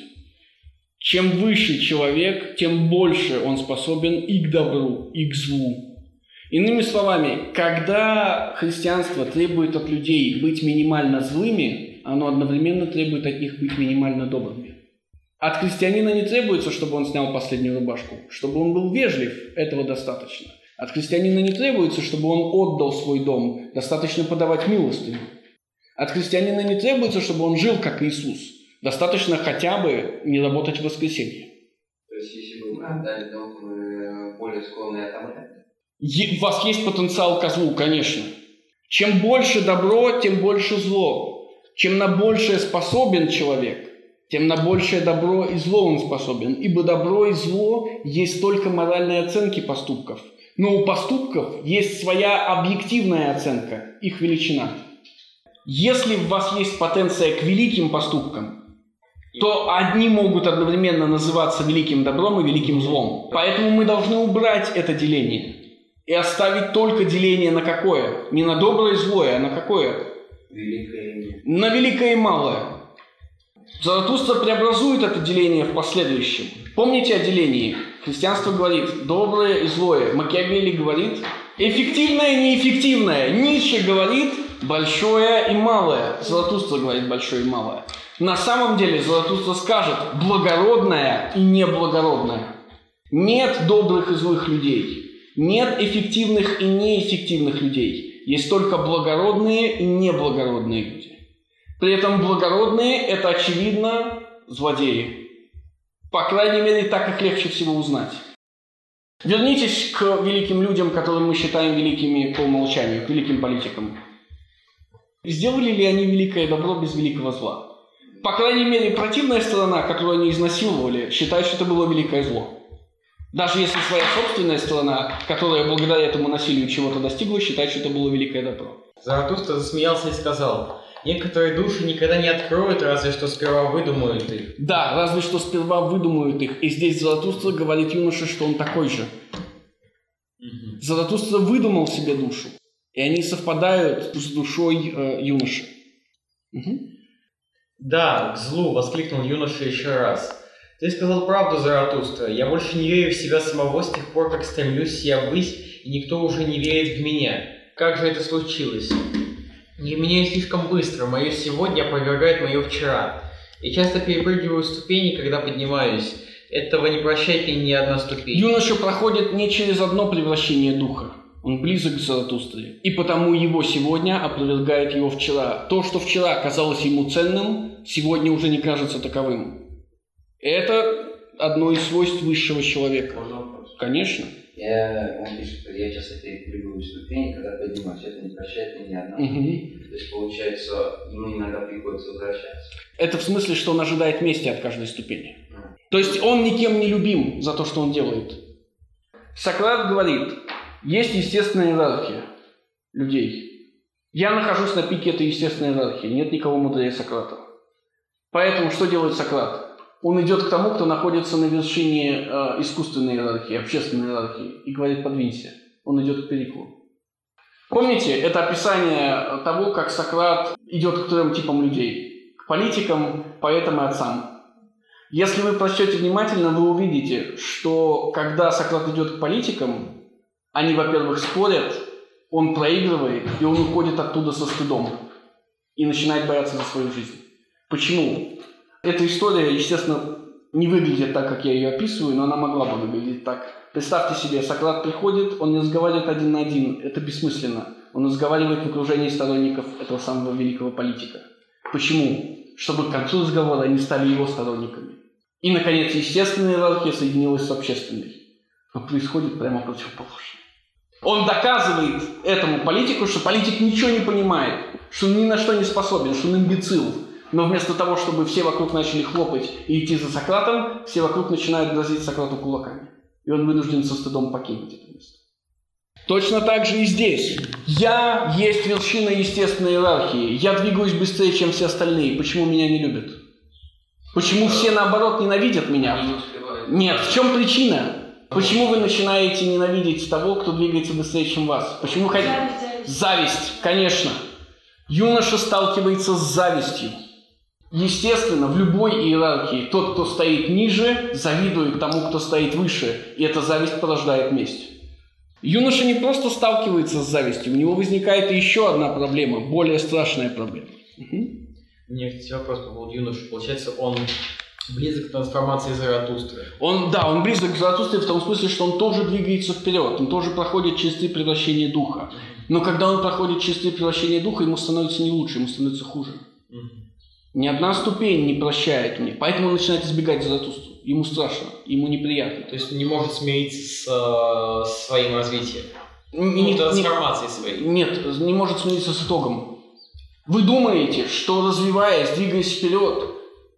Чем выше человек, тем больше он способен и к добру, и к злу. Иными словами, когда христианство требует от людей быть минимально злыми, оно одновременно требует от них быть минимально добрыми. От христианина не требуется, чтобы он снял последнюю рубашку. Чтобы он был вежлив, этого достаточно. От христианина не требуется, чтобы он отдал свой дом. Достаточно подавать милостыню. От христианина не требуется, чтобы он жил как Иисус. Достаточно хотя бы не работать в воскресенье.
То есть, если бы мы отдали дом, мы более склонны отомрать.
Е- У вас есть потенциал козлу, конечно. Чем больше добро, тем больше зло. Чем на большее способен человек, тем на большее добро и зло он способен. Ибо добро и зло есть только моральные оценки поступков. Но у поступков есть своя объективная оценка, их величина. Если у вас есть потенция к великим поступкам, то одни могут одновременно называться великим добром и великим злом. Поэтому мы должны убрать это деление и оставить только деление на какое? Не на доброе и злое, а на какое?
Великое
На великое и малое. Заратустра преобразует это деление в последующем. Помните о делении? Христианство говорит доброе и злое. Макиавелли говорит эффективное и неэффективное. Ницше говорит большое и малое. Заратустра говорит большое и малое. На самом деле Заратустра скажет благородное и неблагородное. Нет добрых и злых людей. Нет эффективных и неэффективных людей. Есть только благородные и неблагородные люди. При этом благородные – это, очевидно, злодеи. По крайней мере, так их легче всего узнать. Вернитесь к великим людям, которых мы считаем великими по умолчанию, к великим политикам. Сделали ли они великое добро без великого зла? По крайней мере, противная сторона, которую они изнасиловали, считает, что это было великое зло. Даже если своя собственная сторона, которая благодаря этому насилию чего-то достигла, считает, что это было великое добро.
Заратустра засмеялся и сказал, некоторые души никогда не откроют, разве что сперва выдумают их.
Да, разве что сперва выдумают их. И здесь Заратустра говорит юноше, что он такой же. Заратустра выдумал себе душу. И они совпадают с душой э, юноши. Мгм.
Да, к злу, воскликнул юноша еще раз. Ты сказал правду, Заратустра. Я больше не верю в себя самого с тех пор, как стремлюсь я ввысь, и никто уже не верит в меня. Как же это случилось? Я меняюсь слишком быстро, мое сегодня опровергает мое вчера. Я часто перепрыгиваю ступени, когда поднимаюсь. Этого не прощает мне ни одна ступень.
Юноша проходит не через одно превращение духа. Он близок к Заратустре. И потому его сегодня опровергает его вчера. То, что вчера казалось ему ценным, сегодня уже не кажется таковым. Это одно из свойств высшего человека. Конечно.
Я, он пишет, что я часто перепрыгиваю ступени, когда поднимаюсь. Это не прощает мне ни одна. То есть, получается, ему иногда приходится возвращаться.
Это в смысле, что он ожидает мести от каждой ступени. То есть он никем не любим за то, что он делает. Сократ говорит, есть естественная иерархия людей. Я нахожусь на пике этой естественной иерархии. Нет никого мудрее Сократа. Поэтому что делает Сократ? Он идет к тому, кто находится на вершине э, искусственной иерархии, общественной иерархии, и говорит «подвинься». Он идет к Периклу. Помните, это описание того, как Сократ идет к трем типам людей. К политикам, поэтам и отцам. Если вы прочтете внимательно, вы увидите, что когда Сократ идет к политикам, они, во-первых, спорят, он проигрывает, и он уходит оттуда со стыдом и начинает бояться за свою жизнь. Почему? Эта история, естественно, не выглядит так, как я ее описываю, но она могла бы выглядеть так. Представьте себе, Сократ приходит, он не разговаривает один на один, это бессмысленно. Он разговаривает в окружении сторонников этого самого великого политика. Почему? Чтобы к концу разговора они стали его сторонниками. И, наконец, естественная иерархия соединилась с общественной. Но происходит прямо противоположное. Он доказывает этому политику, что политик ничего не понимает, что он ни на что не способен, что он имбецил. Но вместо того, чтобы все вокруг начали хлопать и идти за Сократом, все вокруг начинают грозить Сократу кулаками. И он вынужден со стыдом покинуть это место. Точно так же и здесь. Я есть вершина естественной иерархии. Я двигаюсь быстрее, чем все остальные. Почему меня не любят? Почему все, наоборот, ненавидят меня? Нет, в чем причина? Почему вы начинаете ненавидеть того, кто двигается быстрее, чем вас? Почему хотите?
Зависть,
конечно. Юноша сталкивается с завистью. Естественно, в любой иерархии тот, кто стоит ниже, завидует тому, кто стоит выше, и эта зависть порождает месть. Юноша не просто сталкивается с завистью, у него возникает еще одна проблема, более страшная проблема. Мгм.
У меня есть вопрос по поводу юноши. Получается, он близок к трансформации Заратустры.
Он, да, он близок к Заратустре в том смысле, что он тоже двигается вперед, он тоже проходит через три превращения духа. Но когда он проходит через три превращения духа, ему становится не лучше, ему становится хуже.
Мгм.
Ни одна ступень не прощает мне, поэтому он начинает избегать Заратустру. Ему страшно, ему неприятно.
То есть не может смириться с э, своим развитием. Ну,
не-
трансформации своей.
Нет, не может смириться с итогом. Вы думаете, что развиваясь, двигаясь вперед,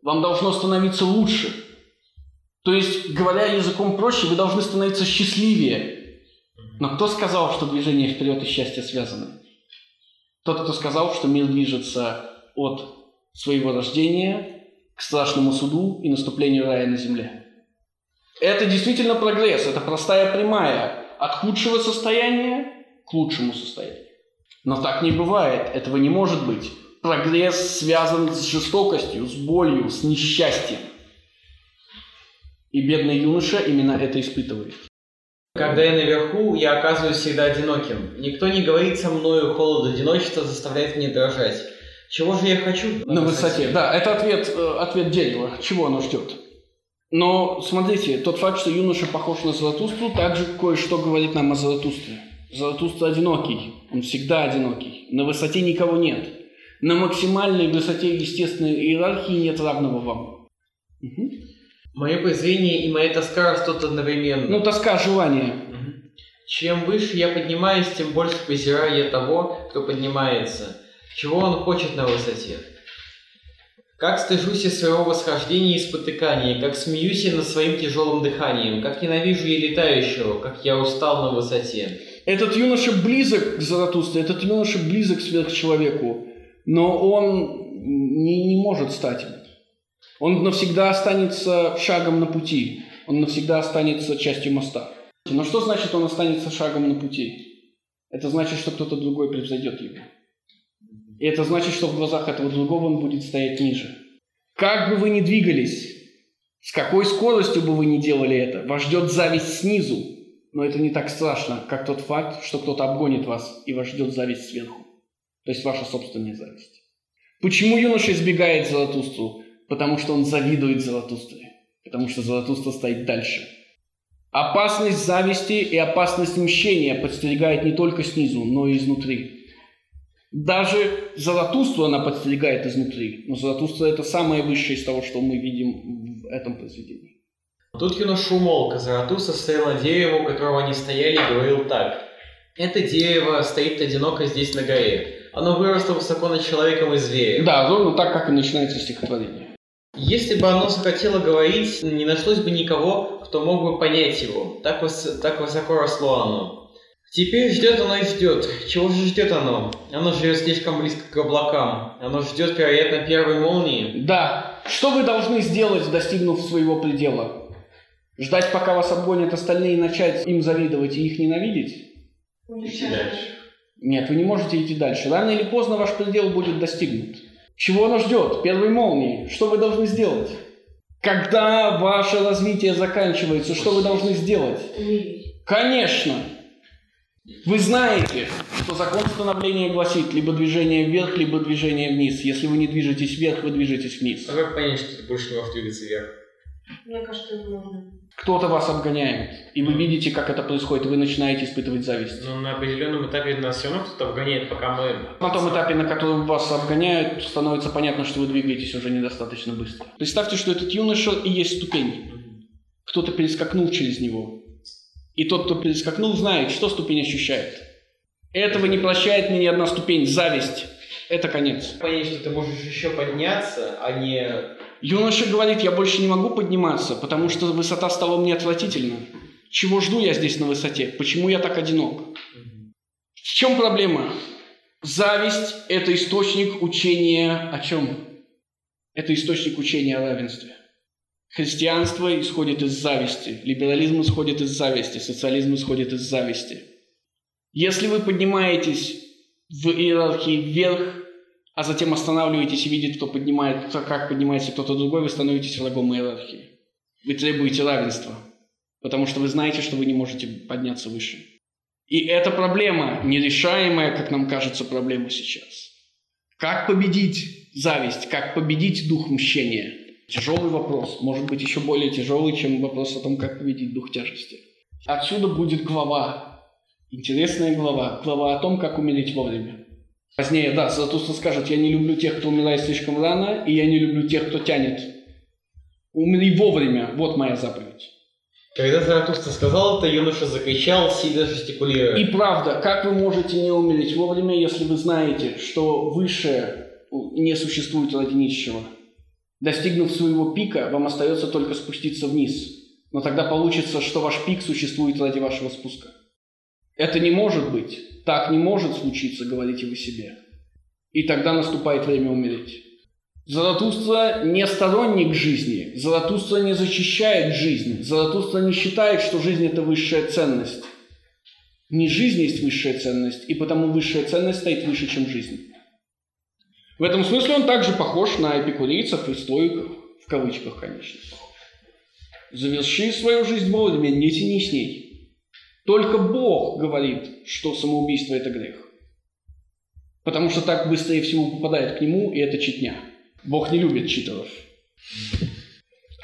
вам должно становиться лучше. То есть, говоря языком проще, вы должны становиться счастливее. Но кто сказал, что движение вперед и счастье связаны? Тот, кто сказал, что мир движется от своего рождения к страшному суду и наступлению рая на земле. Это действительно прогресс, это простая прямая от худшего состояния к лучшему состоянию. Но так не бывает, этого не может быть. Прогресс связан с жестокостью, с болью, с несчастьем. И бедный юноша именно это испытывает.
Когда я наверху, я оказываюсь всегда одиноким. Никто не говорит со мною, холод одиночества заставляет меня дрожать. Чего же я хочу?
На высоте. Да, это ответ, э, ответ дерева. Чего оно ждет? Но смотрите, тот факт, что юноша похож на Заратустру, также кое-что говорит нам о Заратустре. Заратустра одинокий, он всегда одинокий. На высоте никого нет. На максимальной высоте естественной иерархии нет равного вам. Мгм.
Мое презрение и моя тоска растут одновременно.
Ну, тоска, желание.
Мгм. Чем выше я поднимаюсь, тем больше презираю я того, кто поднимается. Чего он хочет на высоте? Как стыжусь я своего восхождения и спотыкания, как смеюсь я над своим тяжелым дыханием, как ненавижу я летающего, как я устал на высоте.
Этот юноша близок к Заратустре, этот юноша близок к сверхчеловеку, но он не, не может стать им. Он навсегда останется шагом на пути, он навсегда останется частью моста. Но что значит он останется шагом на пути? Это значит, что кто-то другой превзойдет его. И это значит, что в глазах этого другого он будет стоять ниже. Как бы вы ни двигались, с какой скоростью бы вы ни делали это, вас ждет зависть снизу, но это не так страшно, как тот факт, что кто-то обгонит вас и вас ждет зависть сверху. То есть ваша собственная зависть. Почему юноша избегает Золотустру? Потому что он завидует Золотустре. Потому что Золотустра стоит дальше. Опасность зависти и опасность мщения подстерегает не только снизу, но и изнутри. Даже Золотустру она подстерегает изнутри. Но Золотустра это самое высшее из того, что мы видим в этом произведении.
Тут юноша умолк, а Заратуса стоял на дереве, у которого они стояли, и говорил так. Это дерево стоит одиноко здесь на горе. Оно выросло высоко над человеком и зверем.
Да, ровно так, как и начинается стихотворение.
Если бы оно захотело говорить, не нашлось бы никого, кто мог бы понять его. Так, выс- так высоко росло оно. Теперь ждет оно и ждет. Чего же ждет оно? Оно живет слишком близко к облакам. Оно ждет, вероятно, первой молнии.
Да. Что вы должны сделать, достигнув своего предела? Ждать, пока вас обгонят остальные, и начать им завидовать и их ненавидеть?
Уничтожать.
Нет, вы не можете идти дальше. Рано или поздно ваш предел будет достигнут. Чего оно ждет? Первой молнии. Что вы должны сделать? Когда ваше развитие заканчивается, что вы должны сделать?
Умереть.
Конечно. Вы знаете, что закон становления гласит либо движение вверх, либо движение вниз. Если вы не движетесь вверх, вы движетесь вниз.
А как понять, что ты больше не можешь двигаться вверх?
Мне кажется, это можно.
Кто-то вас обгоняет, и вы видите, как это происходит, и вы начинаете испытывать зависть.
Но на определенном этапе нас все равно кто-то обгоняет, пока мы...
На том этапе, на котором вас обгоняют, становится понятно, что вы двигаетесь уже недостаточно быстро. Представьте, что этот юноша и есть ступень. Кто-то перескакнул через него. И тот, кто перескакнул, знает, что ступень ощущает. Этого не прощает мне ни одна ступень. Зависть. Это конец.
Понять, что ты можешь еще подняться, а не...
Юноша говорит, я больше не могу подниматься, потому что высота стала мне отвратительна. Чего жду я здесь на высоте? Почему я так одинок? В чем проблема? Зависть – это источник учения о чем? Это источник учения о равенстве. Христианство исходит из зависти, либерализм исходит из зависти, социализм исходит из зависти. Если вы поднимаетесь в иерархии вверх, а затем останавливаетесь и видите, кто поднимает, как поднимается кто-то другой, вы становитесь врагом иерархии. Вы требуете равенства, потому что вы знаете, что вы не можете подняться выше. И это проблема, нерешаемая, как нам кажется, проблема сейчас. Как победить зависть? Как победить дух мщения? Тяжелый вопрос, может быть еще более тяжелый, чем вопрос о том, как победить дух тяжести. Отсюда будет глава, интересная глава, глава о том, как умереть вовремя. Позднее, да, Заратустра скажет, я не люблю тех, кто умирает слишком рано, и я не люблю тех, кто тянет. Умри вовремя, вот моя заповедь.
Когда Заратустра сказал это, юноша закричал, сильно жестикулируя.
И правда, как вы можете не умереть вовремя, если вы знаете, что высшее не существует ради нищего? Достигнув своего пика, вам остается только спуститься вниз. Но тогда получится, что ваш пик существует ради вашего спуска. Это не может быть. Так не может случиться, говорите вы себе. И тогда наступает время умереть. Заратустра не сторонник жизни. Заратустра не защищает жизнь. Заратустра не считает, что жизнь – это высшая ценность. Не жизнь есть высшая ценность, и потому высшая ценность стоит выше, чем жизнь. В этом смысле он также похож на эпикурейцев и стоиков, в кавычках, конечно. Заверши свою жизнь вовремя, не тяни с ней. Только Бог говорит, что самоубийство – это грех. Потому что так быстрее всего попадает к нему, и это читня. Бог не любит читеров.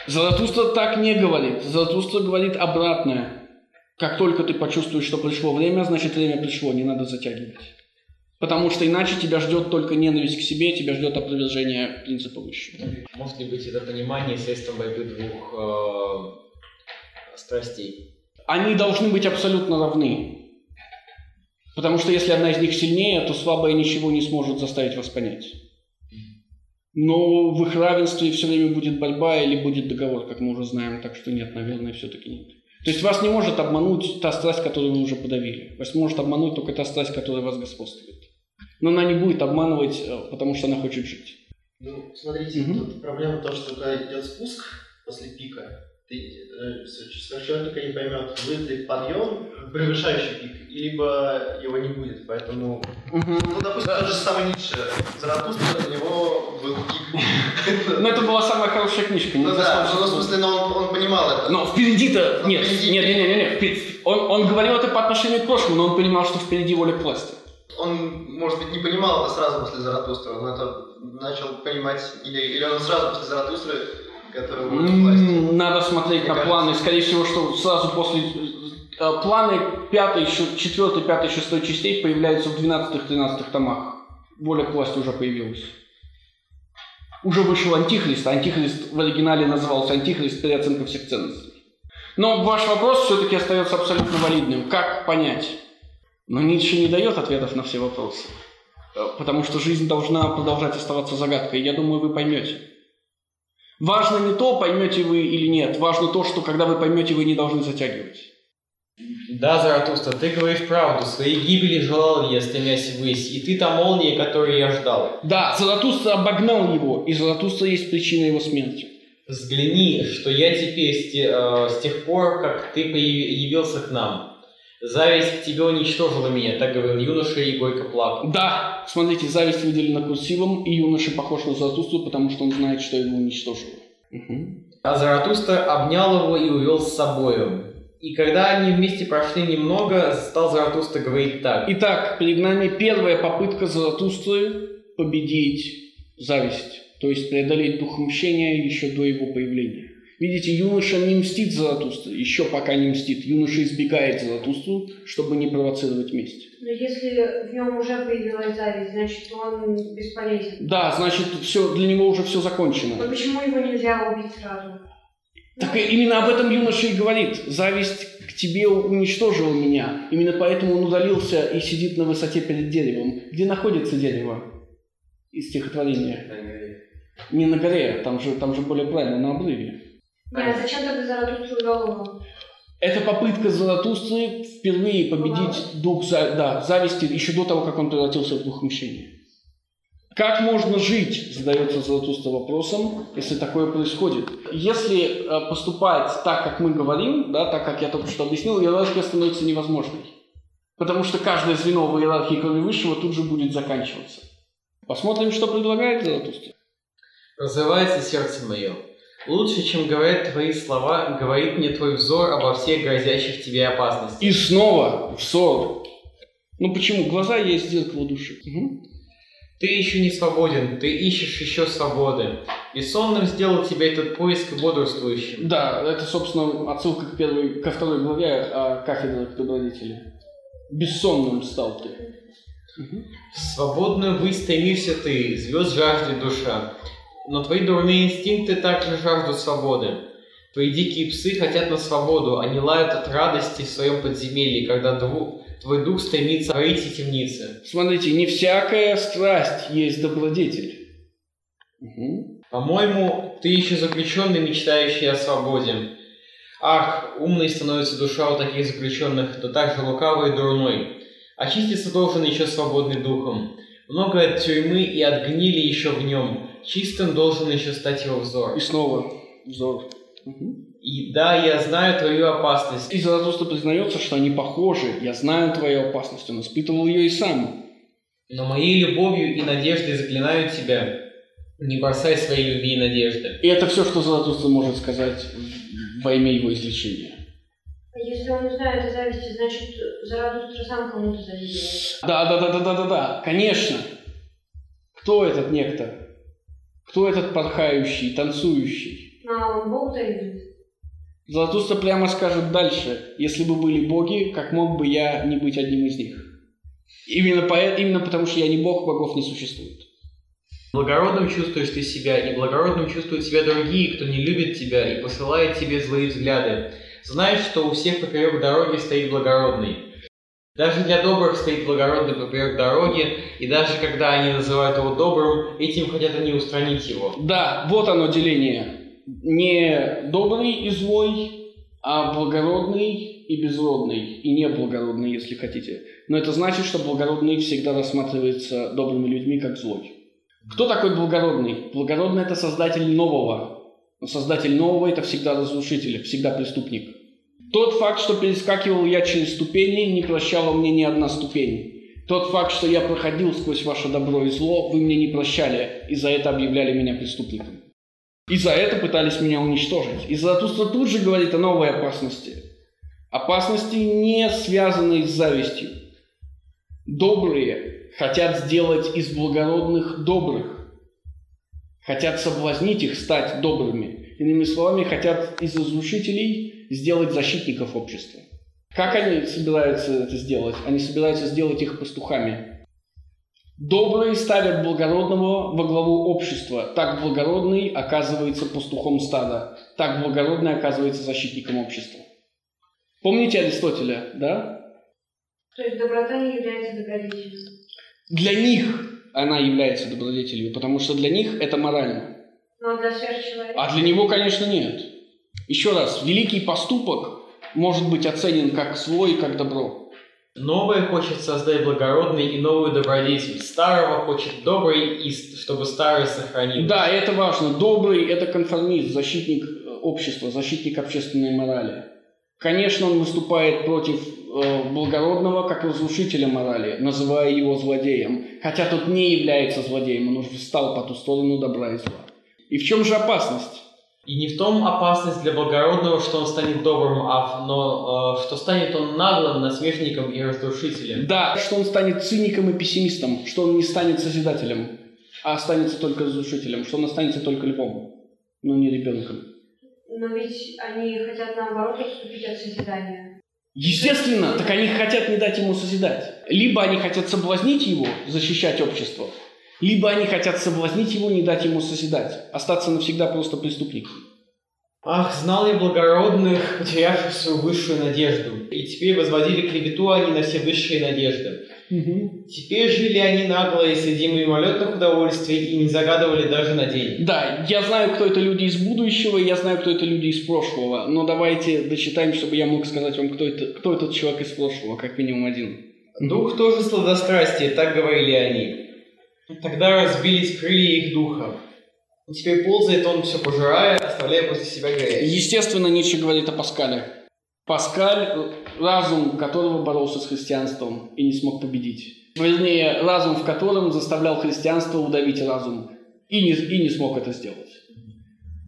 Заратустра так не говорит. Заратустра говорит обратное. Как только ты почувствуешь, что пришло время, значит время пришло, не надо затягивать. Потому что иначе тебя ждет только ненависть к себе, тебя ждет опровержение принципа высшего.
Может ли быть это понимание средством борьбы двух э, страстей?
Они должны быть абсолютно равны. Потому что если одна из них сильнее, то слабая ничего не сможет заставить вас понять. Но в их равенстве все время будет борьба или будет договор, как мы уже знаем, так что нет, наверное, все-таки нет. То есть вас не может обмануть та страсть, которую вы уже подавили. Вас может обмануть только та страсть, которая вас господствует. Но она не будет обманывать, э, потому что она хочет жить.
Ну, смотрите, угу. тут проблема в том, что когда идет спуск после пика, ты, э, совершенно только не поймет, будет ли подъем превышающий пик, либо его не будет. Поэтому, угу. ну, допустим, тот же самый Ницше, Заратустра, у него был пик.
Ну, это была самая хорошая книжка.
Ну да, ну, в смысле, но он, он понимал это.
Но впереди-то... Нет, нет, нет, нет, нет. Он, он говорил это по отношению к прошлому, но он понимал, что впереди воля к власти.
Он, может быть, не понимал это сразу после Заратустра, он это начал понимать, или, или он сразу после Заратустры
надо смотреть на планы. Скорее всего, что сразу после э, планы пятой, четвертой, пятой, шестой частей появляются в 12-13 томах. Воля к власти уже появилась. Уже вышел Антихрист. Антихрист в оригинале назывался Антихрист переоценка всех ценностей. Но ваш вопрос все-таки остается абсолютно валидным. Как понять? Но Ницше не дает ответов на все вопросы. Э, потому что жизнь должна продолжать оставаться загадкой. Я думаю, вы поймете. Важно не то, поймете вы или нет. Важно то, что когда вы поймете, вы не должны затягивать.
Да, Заратустра, ты говоришь правду. Своей гибели желал я, стремясь ввысь. И ты та молния, которую я ждал.
Да, Заратустра обогнал его, и Заратустра есть причина его смерти.
Взгляни, что я теперь с, те, э, с тех пор, как ты появился к нам. Зависть к тебе уничтожила меня, так говорил юноша и горько плакал.
Да, смотрите, зависть выделена курсивом, и юноша похож на Заратустру, потому что он знает, что его уничтожило. Угу.
А Заратустра обнял его и увел с собою. И когда они вместе прошли немного, стал Заратустра говорить так.
Итак, перед нами первая попытка Заратустры победить зависть, то есть преодолеть дух мщения еще до его появления. Видите, юноша не мстит Заратустру, еще пока не мстит. Юноша избегает Заратустру, чтобы не провоцировать месть.
Но если в нем уже появилась зависть, значит он бесполезен.
Да, значит все, для него уже все закончено.
Но почему его нельзя убить сразу?
Так ну, именно об этом юноша и говорит. Зависть к тебе уничтожила меня. Именно поэтому он удалился и сидит на высоте перед деревом. Где находится дерево? Из стихотворения.
На горе.
Не на горе, там же, там же более правильно, на обрыве.
Нет, зачем тогда Заратустру вел
Это попытка Заратустры впервые победить дух да, зависти еще до того, как он превратился в дух мщения. Как можно жить, задается Заратустра вопросом, если такое происходит. Если э, поступать так, как мы говорим, да, так, как я только что объяснил, иерархия становится невозможной. Потому что каждое звено в иерархии, кроме высшего, тут же будет заканчиваться. Посмотрим, что предлагает Заратустра.
Развивается сердце мое, Лучше, чем говорят твои слова, говорит мне твой взор обо всех грозящих тебе опасностях.
И снова взор. Ну почему? Глаза есть зеркало души. Угу.
Ты еще не свободен, ты ищешь еще свободы. Бессонным сделал тебя этот поиск бодрствующим.
Да, это, собственно, отсылка к первой, ко второй главе о кафедрах добродетели. Бессонным стал ты.
Угу. Свободную стремишься ты, звезд жаждет душа но твои дурные инстинкты также жаждут свободы. Твои дикие псы хотят на свободу, они лают от радости в своем подземелье, когда дву- твой дух стремится пройти темницы.
Смотрите, не всякая страсть есть добродетель. Мгм.
По-моему, ты еще заключенный, мечтающий о свободе. Ах, умной становится душа у таких заключенных, да так же лукавой и дурной. Очиститься должен еще свободный духом. Много от тюрьмы и от гнили еще в нем. Чистым должен еще стать его взор.
И снова взор. Мгм.
И да, я знаю твою опасность.
И Заратустра признается, что они похожи. Я знаю твою опасность, он испытывал ее и сам.
Но моей любовью и надеждой заклинаю тебя. Не бросай своей любви и надежды.
И это все, что Заратустра может сказать во имя его излечения.
А Если он узнает о зависти, значит, Заратустра сам кому-то завидует.
Да, да, да, да, да, да, да, конечно. Кто этот некто? Кто этот порхающий, танцующий?
А он Бог завидует.
Золотуста прямо скажет дальше, если бы были боги, как мог бы я не быть одним из них? Именно, поэт, именно потому, что я не бог, богов не существует.
Благородным чувствуешь ты себя, и благородным чувствуют себя другие, кто не любит тебя и посылает тебе злые взгляды. Знаешь, что у всех поперек дороги стоит благородный. Даже для добрых стоит благородный поперек дороги, и даже когда они называют его добрым, этим хотят они устранить его.
Да, вот оно деление. Не добрый и злой, а благородный и безродный, и неблагородный, если хотите. Но это значит, что благородный всегда рассматривается добрыми людьми как злой. Кто такой благородный? Благородный – это создатель нового. Но создатель нового – это всегда разрушитель, всегда преступник. Тот факт, что перескакивал я через ступени, не прощала мне ни одна ступень. Тот факт, что я проходил сквозь ваше добро и зло, вы мне не прощали, и за это объявляли меня преступником. И за это пытались меня уничтожить. И Заратустра тут же говорит о новой опасности. Опасности, не связанной с завистью. Добрые хотят сделать из благородных добрых. Хотят соблазнить их стать добрыми. Иными словами, хотят из разрушителей сделать защитников общества. Как они собираются это сделать? Они собираются сделать их пастухами. Добрые ставят благородного во главу общества. Так благородный оказывается пастухом стада. Так благородный оказывается защитником общества. Помните Аристотеля, да?
То есть доброта не является добродетелью.
Для них она является добродетелью, потому что для них это морально.
Но для сверхчеловека...
А для него, конечно, нет. Еще раз, великий поступок может быть оценен как зло и как добро.
Новое хочет создать благородный и новую добродетель. Старого хочет добрый, и чтобы старое сохранилось.
Да, это важно. Добрый – это конформист, защитник э, общества, защитник общественной морали. Конечно, он выступает против э, благородного как разрушителя морали, называя его злодеем. Хотя тот не является злодеем, он уже встал по ту сторону добра и зла. И в чем же опасность?
И не в том опасность для благородного, что он станет добрым, а в- но э, что станет он наглым, насмешником и разрушителем.
Да, что он станет циником и пессимистом, что он не станет созидателем, а останется только разрушителем, что он останется только львом, но не ребенком.
Но ведь они хотят наоборот отступить от созидания.
Естественно, так они хотят не дать ему созидать. Либо они хотят соблазнить его, защищать общество, либо они хотят соблазнить его, не дать ему созидать, остаться навсегда просто преступником.
Ах, знал я благородных, потерявших свою высшую надежду. И теперь возводили клевету они на все высшие надежды. Теперь жили они нагло и среди мимолетных удовольствий и не загадывали даже на день.
Да, я знаю, кто это люди из будущего, и я знаю, кто это люди из прошлого, но давайте дочитаем, чтобы я мог сказать вам, кто, это, кто этот человек из прошлого, как минимум один.
Дух тоже сладострастие, так говорили они. Тогда разбились крылья их духа. И теперь ползает он все пожирая, оставляя после себя грязь.
Естественно, Ницше говорит о Паскале. Паскаль – разум которого боролся с христианством и не смог победить. Вернее, разум, в котором заставлял христианство удавить разум и не, и не смог это сделать.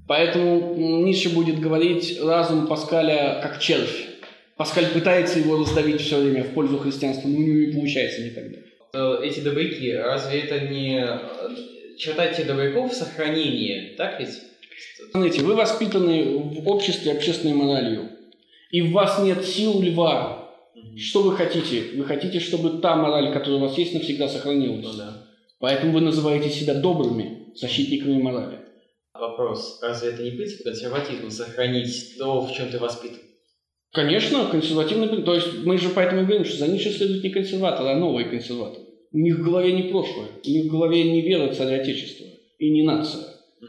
Поэтому Ницше будет говорить разум Паскаля как червь. Паскаль пытается его раздавить все время в пользу христианства, но у него не получается никогда.
Э, Эти добряки, разве это не э, черта добряков сохранение, так ведь?
Знаете, вы воспитаны в обществе общественной моралью, и в вас нет сил льва. Что вы хотите? Вы хотите, чтобы та мораль, которая у вас есть, навсегда сохранилась.
Ну да.
Поэтому вы называете себя добрыми защитниками морали.
Вопрос. Разве это не принцип консерватизма сохранить то, в чем ты воспитан?
Конечно, консервативный принцип. То есть мы же поэтому и говорим, что за Ницше следуют не консерваторы, а новые консерваторы. У них в голове не прошлое, у них в голове не вера царя Отечества и не нация.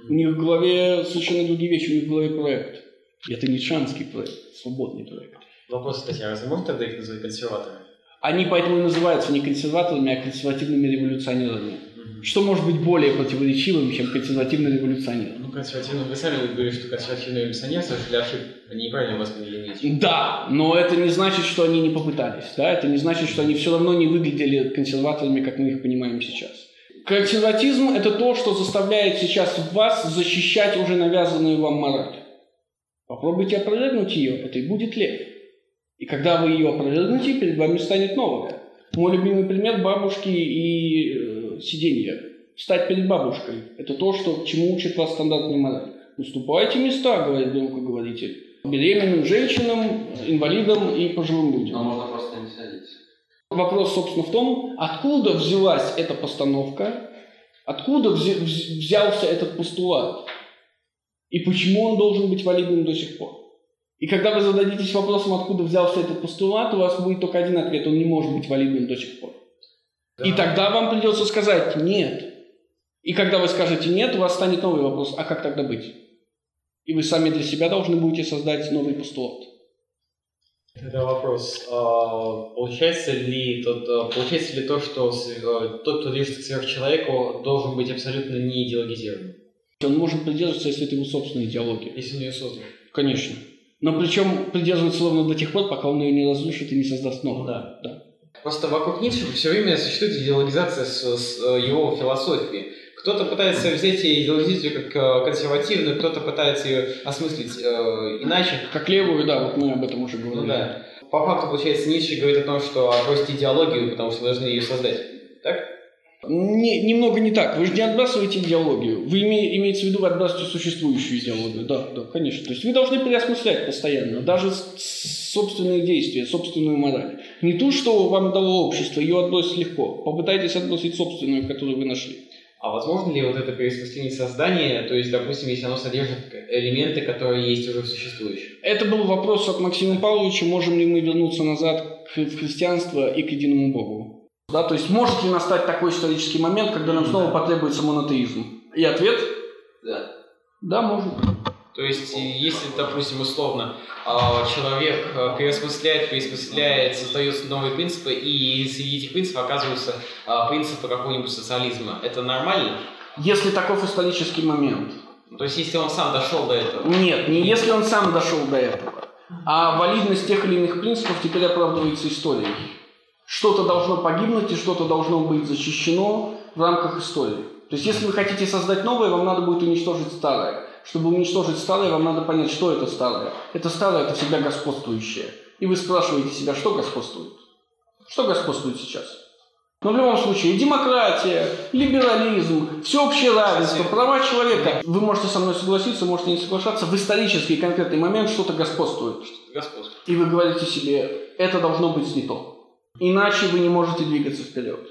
У них в голове совершенно другие вещи, у них в голове проект. И это не шанский проект, свободный проект.
Вопрос, кстати, а разве можно тогда их называть консерваторами?
Они поэтому и называются не консерваторами, а консервативными революционерами. Что может быть более противоречивым, чем консервативный революционер?
Ну, консервативно, вы сами говорите, что консервативные революционеры совершили ошибку. Они неправильно восприняли Ницше.
Да, но это не значит, что они не попытались. Да? Это не значит, что они все равно не выглядели консерваторами, как мы их понимаем сейчас. Консерватизм – это то, что заставляет сейчас вас защищать уже навязанную вам мораль. Попробуйте опровергнуть ее, это и будет лев. И когда вы ее опровергнете, перед вами станет новое. Мой любимый пример – бабушки и э, сиденья. Встать перед бабушкой – это то, что, чему учит вас стандартная мораль. Уступайте места, говорит громкоговоритель, беременным женщинам, инвалидам и пожилым людям.
Но можно просто не садиться.
Вопрос, собственно, в том, откуда взялась эта постановка, откуда вз- вз- взялся этот постулат, и почему он должен быть валидным до сих пор. И когда вы зададитесь вопросом, откуда взялся этот постулат, у вас будет только один ответ, он не может быть валидным до сих пор. И тогда вам придется сказать «нет». И когда вы скажете «нет», у вас станет новый вопрос, а как тогда быть? И вы сами для себя должны будете создать новый постулат.
Тогда вопрос. А, Получается ли, тот, а, получается ли то, что а, тот, кто движется к сверхчеловеку, должен быть абсолютно не идеологизирован,
Он может придерживаться, если это его собственная идеология.
если он ее создал?
Конечно. Но причем придерживаться ровно до тех пор, пока он ее не разрушит и не создаст новую.
Да.
да.
Просто вокруг Ницше все время существует идеологизация с, с, э, его философии. Кто-то пытается взять ее как э, консервативную, кто-то пытается ее осмыслить э, иначе.
Как левую, да, вот мы об этом уже говорили.
Ну да. По факту, получается, Ницше говорит о том, что отбросьте идеологию, потому что вы должны ее создать. Так?
Не- немного не так. Вы же не отбрасываете идеологию. Вы име, имеете в виду, вы отбрасываете существующую идеологию. Да, да, конечно. То есть вы должны переосмыслять постоянно, даже собственные действия, собственную мораль. Не ту, что вам дало общество, ее отбросить легко. Попытайтесь отбросить собственную, которую вы нашли.
А возможно ли вот это переосмысление создания, то есть, допустим, если оно содержит элементы, которые есть уже в существующем?
Это был вопрос от Максима Павловича, можем ли мы вернуться назад к- в христианство и к единому Богу. Да, то есть может ли настать такой исторический момент, когда нам снова потребуется монотеизм? И ответ
Да.
– да, может.
То есть, если, допустим, условно, а, человек а, переосмысляет, переосмысляет, создает новые принципы, и среди этих принципов оказываются а, принципы какого-нибудь социализма, это нормально?
Если таков исторический момент.
То есть, если он сам дошел до этого?
Нет, не если он сам дошел до этого, а валидность тех или иных принципов теперь оправдывается историей. Что-то должно погибнуть и что-то должно быть защищено в рамках истории. То есть, если вы хотите создать новое, вам надо будет уничтожить старое. Чтобы уничтожить старое, вам надо понять, что это старое. Это старое – это всегда господствующее. И вы спрашиваете себя, что господствует? Что господствует сейчас? Но в любом случае, демократия, либерализм, всеобщее равенство, права человека. Вы можете со мной согласиться, можете не соглашаться. В исторический конкретный момент что-то господствует.
Господь.
И вы говорите себе, это должно быть снято. Иначе вы не можете двигаться вперед.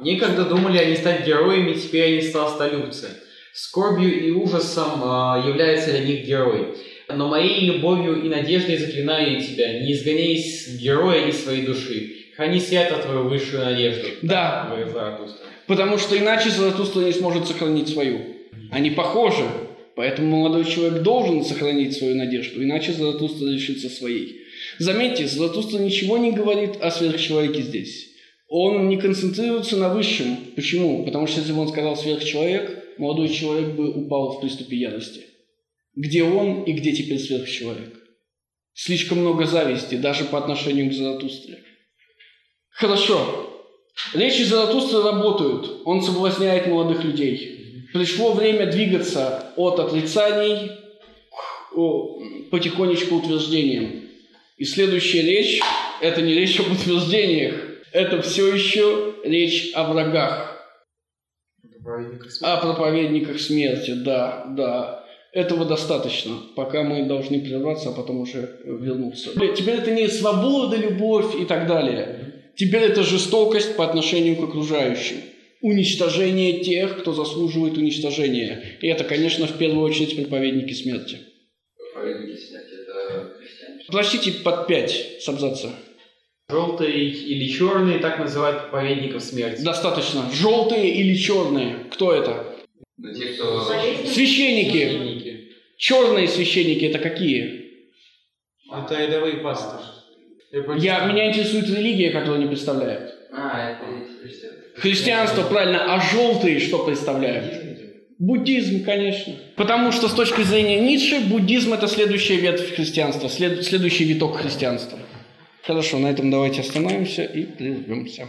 Некогда думали они стать героями, теперь они сластолюбцы. Скорбью и ужасом а, является для них герой. Но моей любовью и надеждой заклинаю я тебя, не изгоняй с героя из своей души. Храни свято твою высшую надежду.
Да.
Заратустра.
Потому что иначе Заратустра не сможет сохранить свою. Они похожи. Поэтому молодой человек должен сохранить свою надежду, иначе Заратустра лишится своей. Заметьте, Заратустра ничего не говорит о сверхчеловеке здесь. Он не концентрируется на высшем. Почему? Потому что если бы он сказал сверхчеловек, молодой человек бы упал в приступе ярости. Где он и где теперь сверхчеловек? Слишком много зависти, даже по отношению к Заратустре. Хорошо. Речи Заратустры работают. Он соблазняет молодых людей. Пришло время двигаться от отрицаний к о, потихонечку утверждениям. И следующая речь – это не речь об утверждениях. Это все еще речь о врагах, о проповедниках смерти. Да, да. Этого достаточно, пока мы должны прерваться, а потом уже вернуться. Теперь это не свобода, любовь и так далее. Теперь это жестокость по отношению к окружающим. уничтожение тех, кто заслуживает уничтожения. И это, конечно, в первую очередь проповедники смерти.
Проповедники смерти это христиане.
Прочтите под пять с абзаца.
Желтые или черные так называют проповедников смерти.
Достаточно. Желтые или черные? Кто это?
Но те, кто...
Болезнь.
Священники.
Священники.
Черные священники это какие?
Это рядовые пасторы.
Я, меня интересует религия, которую они представляют.
А, это христиане.
Христианство, правильно, а желтые что представляют? Буддизм, конечно. Потому что с точки зрения Ницше, буддизм это следующая ветвь христианства, след- следующий виток христианства. Хорошо, на этом давайте остановимся и прервемся.